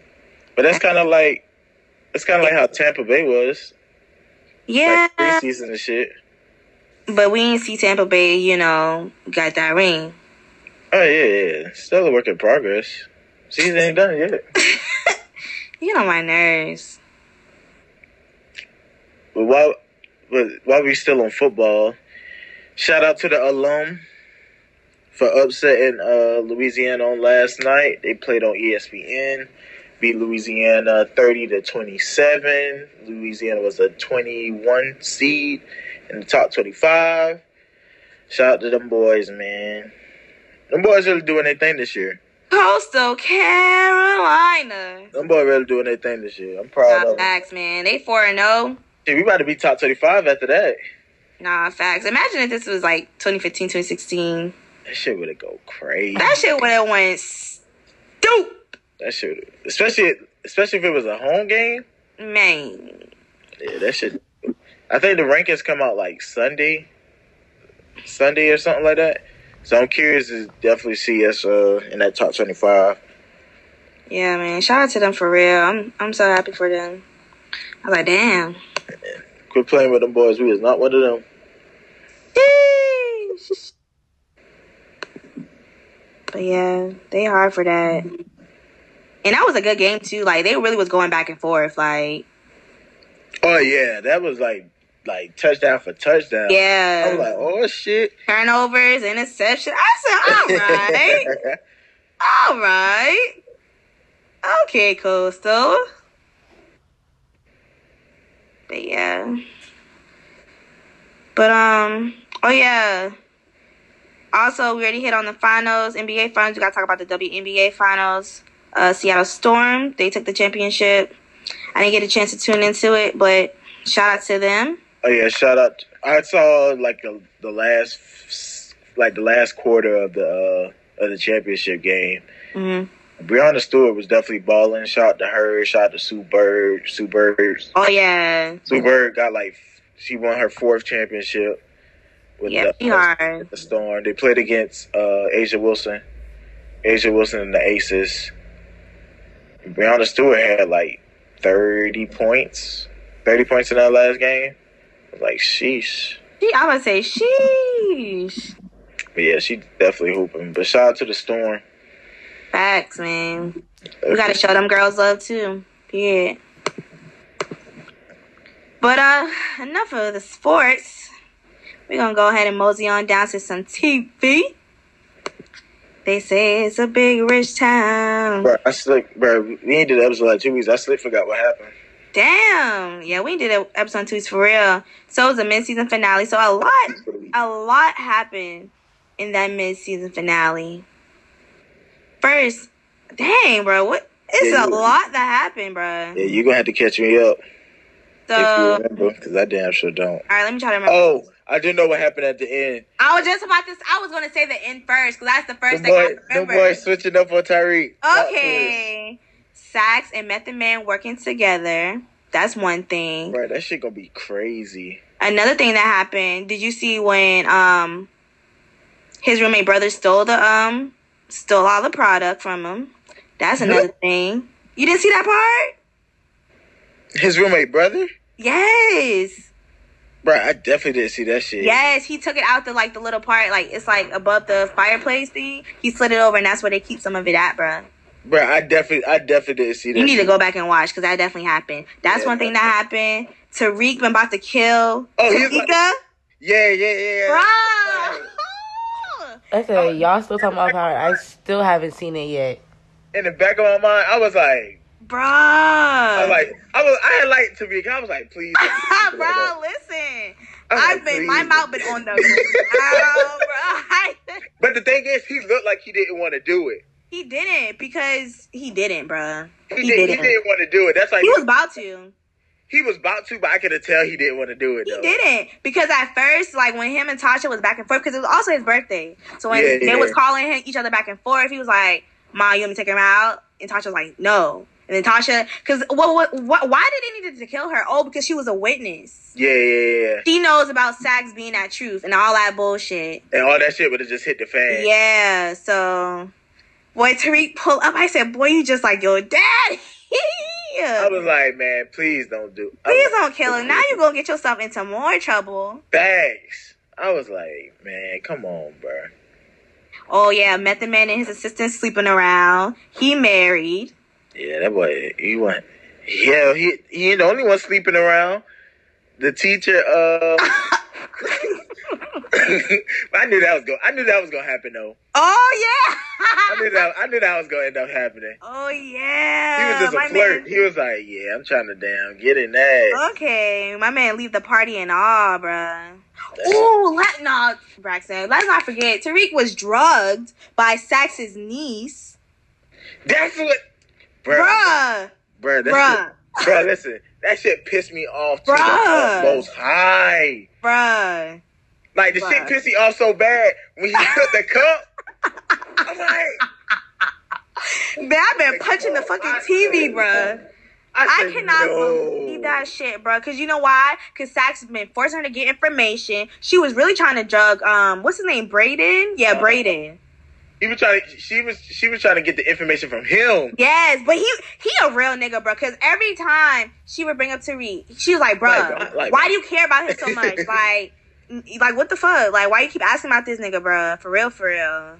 but that's kind of like that's kind of like how Tampa Bay was, yeah, like preseason and shit. but we ain't see Tampa Bay. You know, got that ring. Oh yeah, yeah, still a work in progress. Season ain't done yet. (laughs) You know my nerves. But while but while we still on football, shout out to the alum for upsetting uh, Louisiana on last night. They played on ESPN, beat Louisiana thirty to twenty seven. Louisiana was a twenty one seed in the top twenty five. Shout out to them boys, man. Them boys really doing their thing this year. Coastal Carolina. Them boys really doing their thing this year. I'm proud Nah, of them. facts, man. They four and zero. Shit, we about to be top twenty five after that. Nah, facts. Imagine if this was like 2015, 2016. That shit would have go crazy. That shit would have went stoop, That shit, especially especially if it was a home game. man. Yeah, that shit. I think the rankings come out like Sunday, Sunday or something like that. So I'm curious to definitely see us uh, in that top 25. Yeah, man. Shout out to them for real. I'm I'm so happy for them. I was like, damn. Quit playing with them boys. We is not one of them. Sheesh. But yeah, they hard for that. And that was a good game too. Like they really was going back and forth. Like Oh yeah, that was like like touchdown for touchdown. Yeah. I was like, oh shit. turnovers, interception. I said, all right, (laughs) all right, okay, Coastal. But yeah, but um, oh yeah. Also, we already hit on the finals, NBA finals. We got to talk about the WNBA finals. Uh, Seattle Storm, they took the championship. I didn't get a chance to tune into it, but shout out to them. Oh yeah, shout out. I saw like the, the last like the last quarter of the uh, of the championship game. hmm Breanna Stewart was definitely balling. Shout out to her. Shout out to Sue Bird. Sue Bird. Oh yeah, Sue Bird got like she won her fourth championship with yeah, the, she hard. the Storm. They played against uh, A'ja Wilson. A'ja Wilson and the Aces. Breanna Stewart had like thirty points. Thirty points in that last game. Like sheesh. She, I would say, sheesh. But yeah, she definitely hooping. But shout out to the Storm. Facts, man. We gotta show them girls love too. Yeah. But uh, enough of the sports. We're gonna go ahead and mosey on down to some TV. They say it's a big rich town. Bro, I slick, bro. We ain't did the episode like two weeks. I slick forgot what happened. Damn. Yeah, we did an episode two weeks for real. So it was a mid-season finale. So a lot, a lot happened in that mid-season finale. First, dang, bro, what? It's Yeah, a lot that happened, bro. Yeah, you gonna have to catch me up So, if you remember, because I damn sure don't. All right, let me try to remember. Oh, I didn't know what happened at the end. I was just about to. I was gonna say the end first because that's the The first thing boy, I the boy switching up on Tariq. Okay, Saxe and Method Man working together. That's one thing. Right, that shit gonna be crazy. Another thing that happened. Did you see when um his roommate brother stole the um stole all the product from him? That's another thing. You didn't see that part? His roommate brother? Yes. Bro, I definitely didn't see that shit. Yes, he took it out the like the little part, like it's like above the fireplace thing. He slid it over, and that's where they keep some of it at, bruh. Bro, I definitely, I definitely didn't see that. You need to go back and watch because that definitely happened. That's Yeah, one thing that happened. Tariq been about to kill Oh, he's Tamika. like- Yeah, yeah, yeah. Bruh. I said oh. y'all still talking about power. I still haven't seen it yet. In the back of my mind, I was like, Bruh. I was like, I was, I had like to be. I was like, please, (laughs) bro, listen. I've like, been my mouth been on the ground, bro. (laughs) But the thing is, he looked like he didn't want to do it. He didn't because he didn't, bruh. He, He did, he didn't. didn't want to do it. That's like He was about to. he was about to, but I could tell he didn't want to do it. He didn't because at first, like when him and Tasha was back and forth, because it was also his birthday. So when Yeah, they yeah. was calling him, each other back and forth, he was like, "Ma, you want me to take him out?" And Tasha was like, "No." And then Tasha, because what, what, what, why did they need to kill her? Oh, because she was a witness. Yeah, yeah, yeah. She knows about Saxe being that truth and all that bullshit. And all that shit would have just hit the fan. Yeah, so boy Tariq pull up. I said, "Boy, you just like your daddy." I was like, man, please don't do. Please don't kill him. Now you're gonna get yourself into more trouble. Thanks. I was like, man, come on, bro. Oh yeah, Method Man and his assistant sleeping around. He married. Yeah, that boy, he went. Yeah, he he ain't the only one sleeping around. The teacher, uh, (laughs) (laughs) I knew that was going. I knew that was gonna happen though. Oh yeah. I knew that. I knew that was gonna end up happening. oh yeah. He was just My a flirt. man- He was like, "Yeah, I'm trying to damn get in that." Okay, my man leave the party and all, bruh. Ooh, let not Braxton. Let's not forget Tariq was drugged by Saxe's niece. That's what, bruh. Bruh. Bruh, that Bruh. shit, bruh, listen, that shit pissed me off to Bruh. the utmost high. Bruh. Like the Bruh. shit pissed me off so bad when he took the cup. I'm like, Man, I've been punching the fucking TV, bruh. I, I cannot no. believe that shit, bro. Cause you know why? Cause Saxe has been forcing her to get information. She was really trying to drug um what's his name? Brayden? Yeah, Uh-huh. Brayden. He was trying. To, she was. She was trying to get the information from him. Yes, but he he a real nigga, bro. Cause every time she would bring up Tariq, she was like, bro, Like, like- why do you care about him so much? (laughs) like, like what the fuck? Like, why you keep asking about this nigga, bro? For real, for real.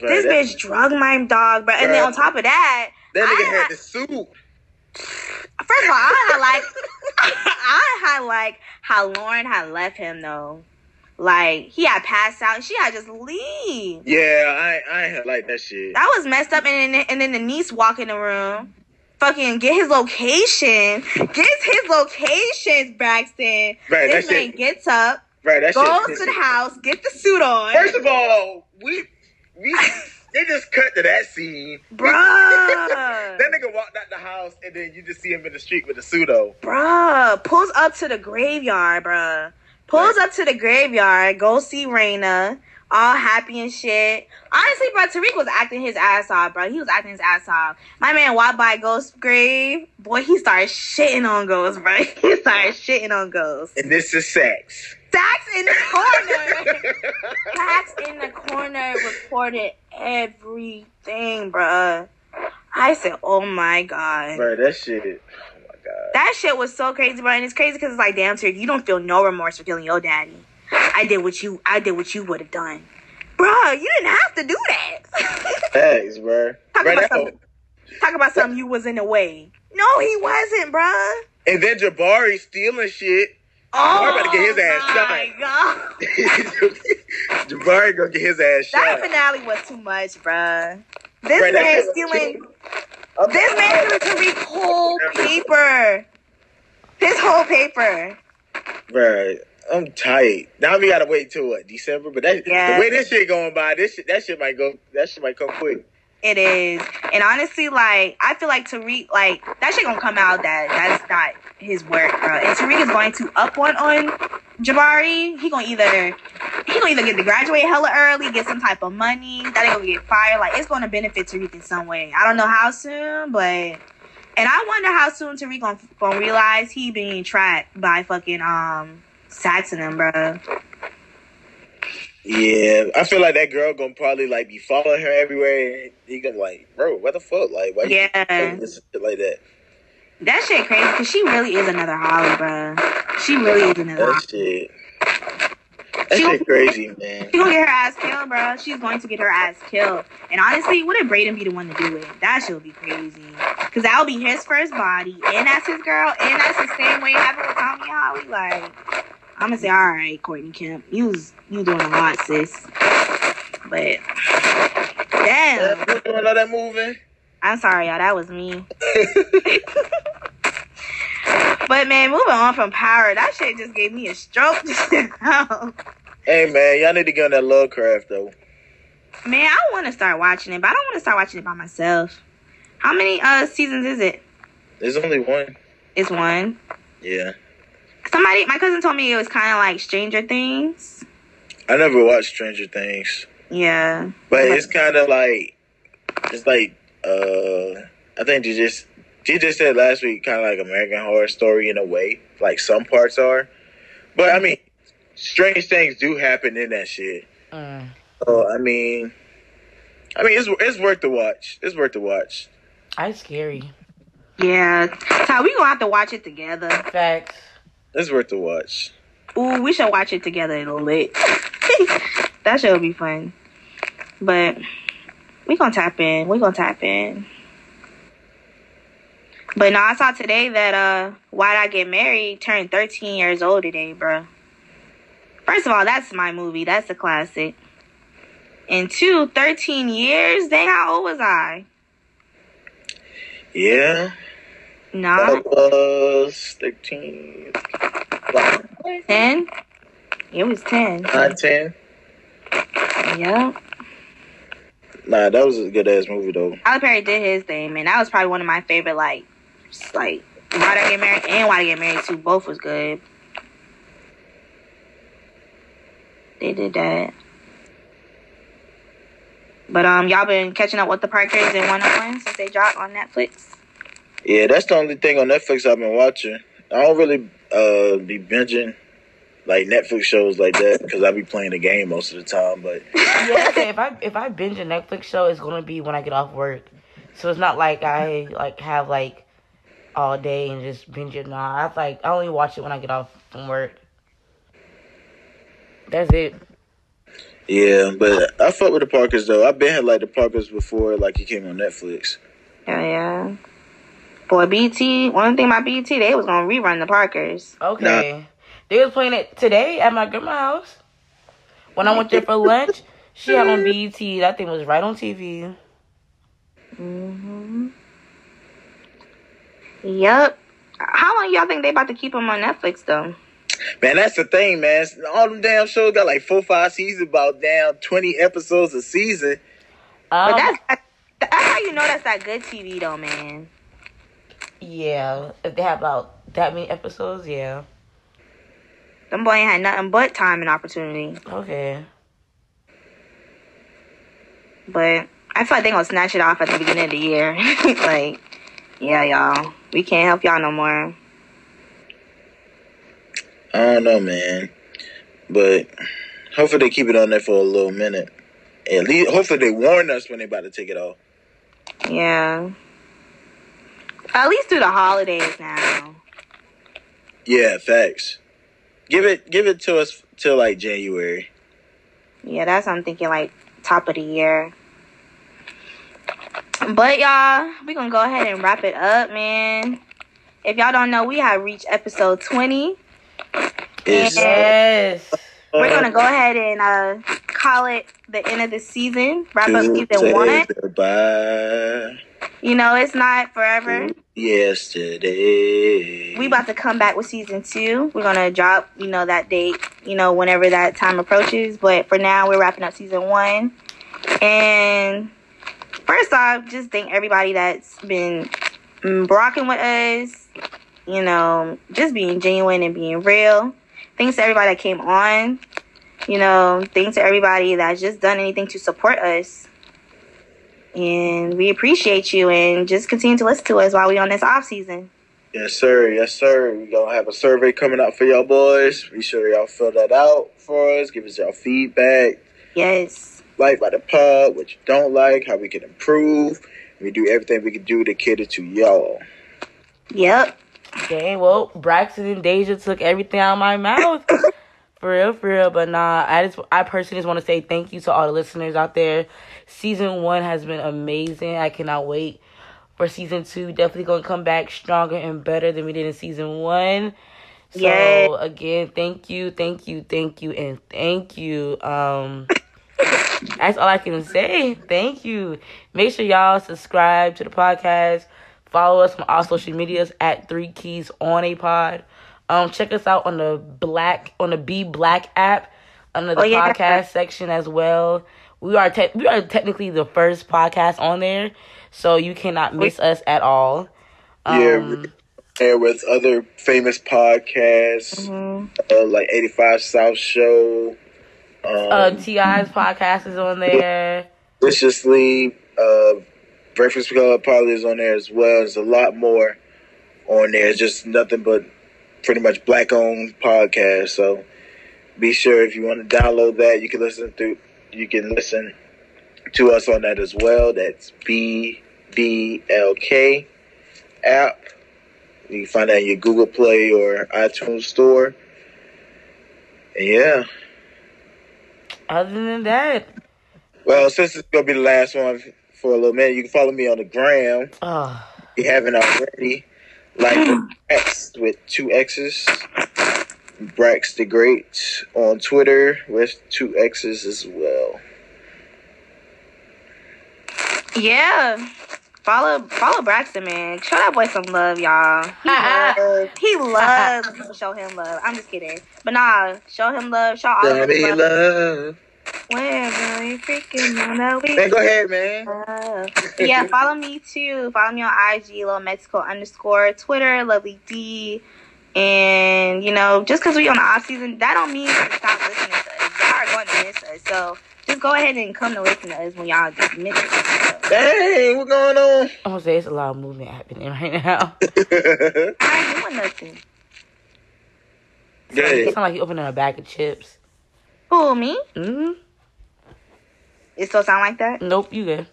Bruh, this bitch drug my dog, bro. And then on top of that, That I nigga had- had the suit. First of all, I had like (laughs) (laughs) I had like how Lauren had left him though. Like he had passed out and she had just leave. Yeah, I I like that shit. That was messed up and then and then the niece walk in the room. Fucking get his location. (laughs) Gets his locations, Braxton. Right, this that man shit- get up, Right, that goes shit. to the house, get the suit on. First of all, we we (laughs) they just cut to that scene. Bruh. (laughs) that nigga walked out the house and then you just see him in the street with the suit on. Bruh, pulls up to the graveyard, bruh. Pulls up to the graveyard, go see Raina, all happy and shit. Honestly, bro, Tariq was acting his ass off, bro. He was acting his ass off. My man walked by Ghost grave. Boy, he started shitting on Ghost, bro. (laughs) He started shitting on Ghost. And this is sex. Saxe in the corner. (laughs) Saxe in the corner reported everything, bruh. I said, oh my god. Bro, that shit. That shit was so crazy, bro. And it's crazy because it's like, damn, Tariq, you don't feel no remorse for killing your daddy. I did what you, I did what you would have done, bro. You didn't have to do that. (laughs) Thanks, bro. Talk Bro, about something. Talk about something you was in the way. No, he wasn't, bro. And then Jabari stealing shit. Oh, about to get his ass Oh my shot. God. (laughs) Jabari gonna get his ass shot. That finale was too much, bruh. This that man stealing. This man stealing paper. His whole paper. Bro, I'm tight. Now we gotta wait till what December, but that Yeah. the way this shit going by, this shit, that shit might go. That shit might come quick. It is. And honestly, like, I feel like Tariq, like, that shit gonna come out that that's not his work, bro. And Tariq is going to up one on Jabari. He gonna either, he gonna either get to graduate hella early, get some type of money, that ain't gonna get fired. Like, it's gonna benefit Tariq in some way. I don't know how soon, but, and I wonder how soon Tariq gonna, gonna realize he being tracked by fucking, um, Saxon, and bro. Yeah, I feel like that girl gonna probably like be following her everywhere. He gonna like, bro, what the fuck? Like, why Yeah. doing this shit like that? That shit crazy, because she really is another Holly, bro. She really is another Holly. That shit. That She shit crazy, man. She gonna get her ass killed, bro. She's going to get her ass killed. And honestly, wouldn't Brayden be the one to do it? That shit would be crazy. Cause that'll be his first body, and that's his girl, and that's the same way it happened with Tommy Holly. Like, I'm gonna say, all right, Courtney Kemp, you was you doing a lot, sis. But damn, You don't know that movie? I'm sorry, y'all. That was me. (laughs) but man, moving on from Power, that shit just gave me a stroke (laughs) just now. Hey man, y'all need to get on that Lovecraft though. Man, I want to start watching it, but I don't want to start watching it by myself. How many uh seasons is it? There's only one. It's one. Yeah. Somebody, my cousin told me it was kind of like Stranger Things. I never watched Stranger Things. Yeah. But it's kind of like, it's like, uh, I think you just, you just said last week, kind of like American Horror Story in a way. Like some parts are. But I mean, strange things do happen in that shit. Mm. So, I mean, I mean, it's, it's worth the watch. It's worth the watch. I scary. Yeah. So we gonna have to watch it together. Facts. It's worth the watch. Ooh, we should watch it together in a lit. (laughs) that should be fun. But we gonna tap in. We gonna tap in. But no, I saw today that uh Why'd I Get Married turned 13 years old today, bruh. First of all, that's my movie. That's a classic. And two, 13 years? Dang, how old was I? Yeah. Nah, That was 13, 10? It was 10. 9, 10. Yeah. Nah, that was a good ass movie though. Tyler Perry did his thing, man. That was probably one of my favorite, like, like Why'd I Get Married and Why'd I Get Married too. Both was good. They did that. But um, y'all been catching up with the Parkers and One on One since they dropped on Netflix. Yeah, that's the only thing on Netflix I've been watching. I don't really uh be binging like Netflix shows like that because I be playing the game most of the time. But (laughs) Yeah, if I if I binge a Netflix show, it's gonna be when I get off work. So it's not like I like have like all day and just binge it. Nah, I like I only watch it when I get off from work. That's it. yeah, but I fuck with the Parkers though. I've been had like the Parkers before, like it came on Netflix. Yeah, yeah. Boy, BT. One thing about BT, they was gonna rerun the Parkers. Okay. They was playing it today at my grandma's house. When I went there for lunch, she had on BT. That thing was right on TV. hmm Yep. How long y'all think they about to keep them on Netflix though? Man, that's the thing, man. All them damn shows got like four, five seasons, about damn twenty episodes a season. Um, But that's that's how you know that's that good TV though, man. yeah. If they have about that many episodes, yeah. Them boy ain't had nothing but time and opportunity. Okay. But I feel like they gonna snatch it off at the beginning of the year. (laughs) like, yeah, y'all, we can't help y'all no more. I don't know, man. But hopefully they keep it on there for a little minute. At least, hopefully they warn us when they about to take it off. Yeah. At least through the holidays now. Yeah, facts. Give it, give it to us till like January. Yeah, that's what I'm thinking like top of the year. But y'all, we gonna go ahead and wrap it up, man. If y'all don't know, we have reached episode 20. It's, Yes. We're gonna go ahead and uh call it the end of the season. Wrap up season one. goodbye You know, it's not forever. yesterday. We about to come back with season two. We're gonna drop, you know, that date, you know, whenever that time approaches. But for now, we're wrapping up season one. And first off, just thank everybody that's been mm, rocking with us. You know, just being genuine and being real. Thanks to everybody that came on. You know, thanks to everybody that's just done anything to support us. And we appreciate you and just continue to listen to us while we on this off season. Yes, sir. Yes, sir. We're gonna have a survey coming out for y'all boys. Be sure y'all fill that out for us. Give us y'all feedback. Yes. Like by the pub, what you don't like, how we can improve. We do everything we can do to cater to y'all. Yep. Okay, well, Braxton and Deja took everything out of my mouth. For real, for real. But nah, I just I personally just want to say thank you to all the listeners out there. Season one has been amazing. I cannot wait for season two. Definitely gonna come back stronger and better than we did in season one. So Yay. again, thank you, thank you, thank you, and thank you. Um That's all I can say. Thank you. Make sure y'all subscribe to the podcast. Follow us on all social medias at Three Keys on a Pod. Um, check us out on the Black on the Be Black app under the Oh, yeah. podcast section as well. We are te- we are technically the first podcast on there, so you cannot miss us at all. Um, Yeah, there with other famous podcasts, Mm-hmm. uh, like 85 South Show, um, uh, Ti's podcast is on there. Viciously, uh, Breakfast Club probably is on there as well. There's a lot more on there. It's just nothing but pretty much black owned podcast. So be sure if you want to download that, you can listen to you can listen to us on that as well. That's BBLK app. You can find that in your Google Play or iTunes store. And yeah. Other than that, Well, since it's gonna be the last one for a little minute, you can follow me on the gram. Ah. oh, If you haven't already, like X with two X's. Brax the Great on Twitter with two X's as well. Yeah. Follow follow Braxton, man. Show that boy some love, y'all. He (laughs) loves, he loves (laughs) show him love. I'm just kidding. But nah, show him love. Show all of Show us me love. love. Whenever we freaking know we Man, go ahead, man. love. Yeah, follow me too. Follow me on IG, Little Mexico underscore, Twitter, Lovely D. And, you know, just because we on the off season, that don't mean to stop listening to us. Y'all are going to miss us. So just go ahead and come to listen to us when y'all just miss us. Hey, what's going on? I'm gonna say it's a lot of movement happening right now. (laughs) I ain't doing nothing. It Good. sounds like you opening a bag of chips. Who, me? hmm It still sound like that? Nope, you good.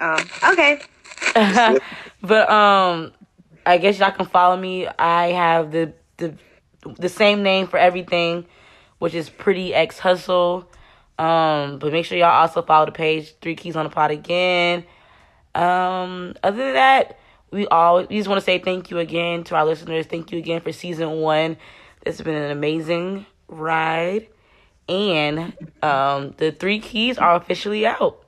Um, okay. (laughs) but um, I guess y'all can follow me. I have the the the same name for everything, which is Pretty X Hustle. Um, but make sure y'all also follow the page Three Keys on the Pod again. Um, other than that, we all we just want to say thank you again to our listeners. Thank you again for season one. This has been an amazing ride, and um, the Three Keys are officially out.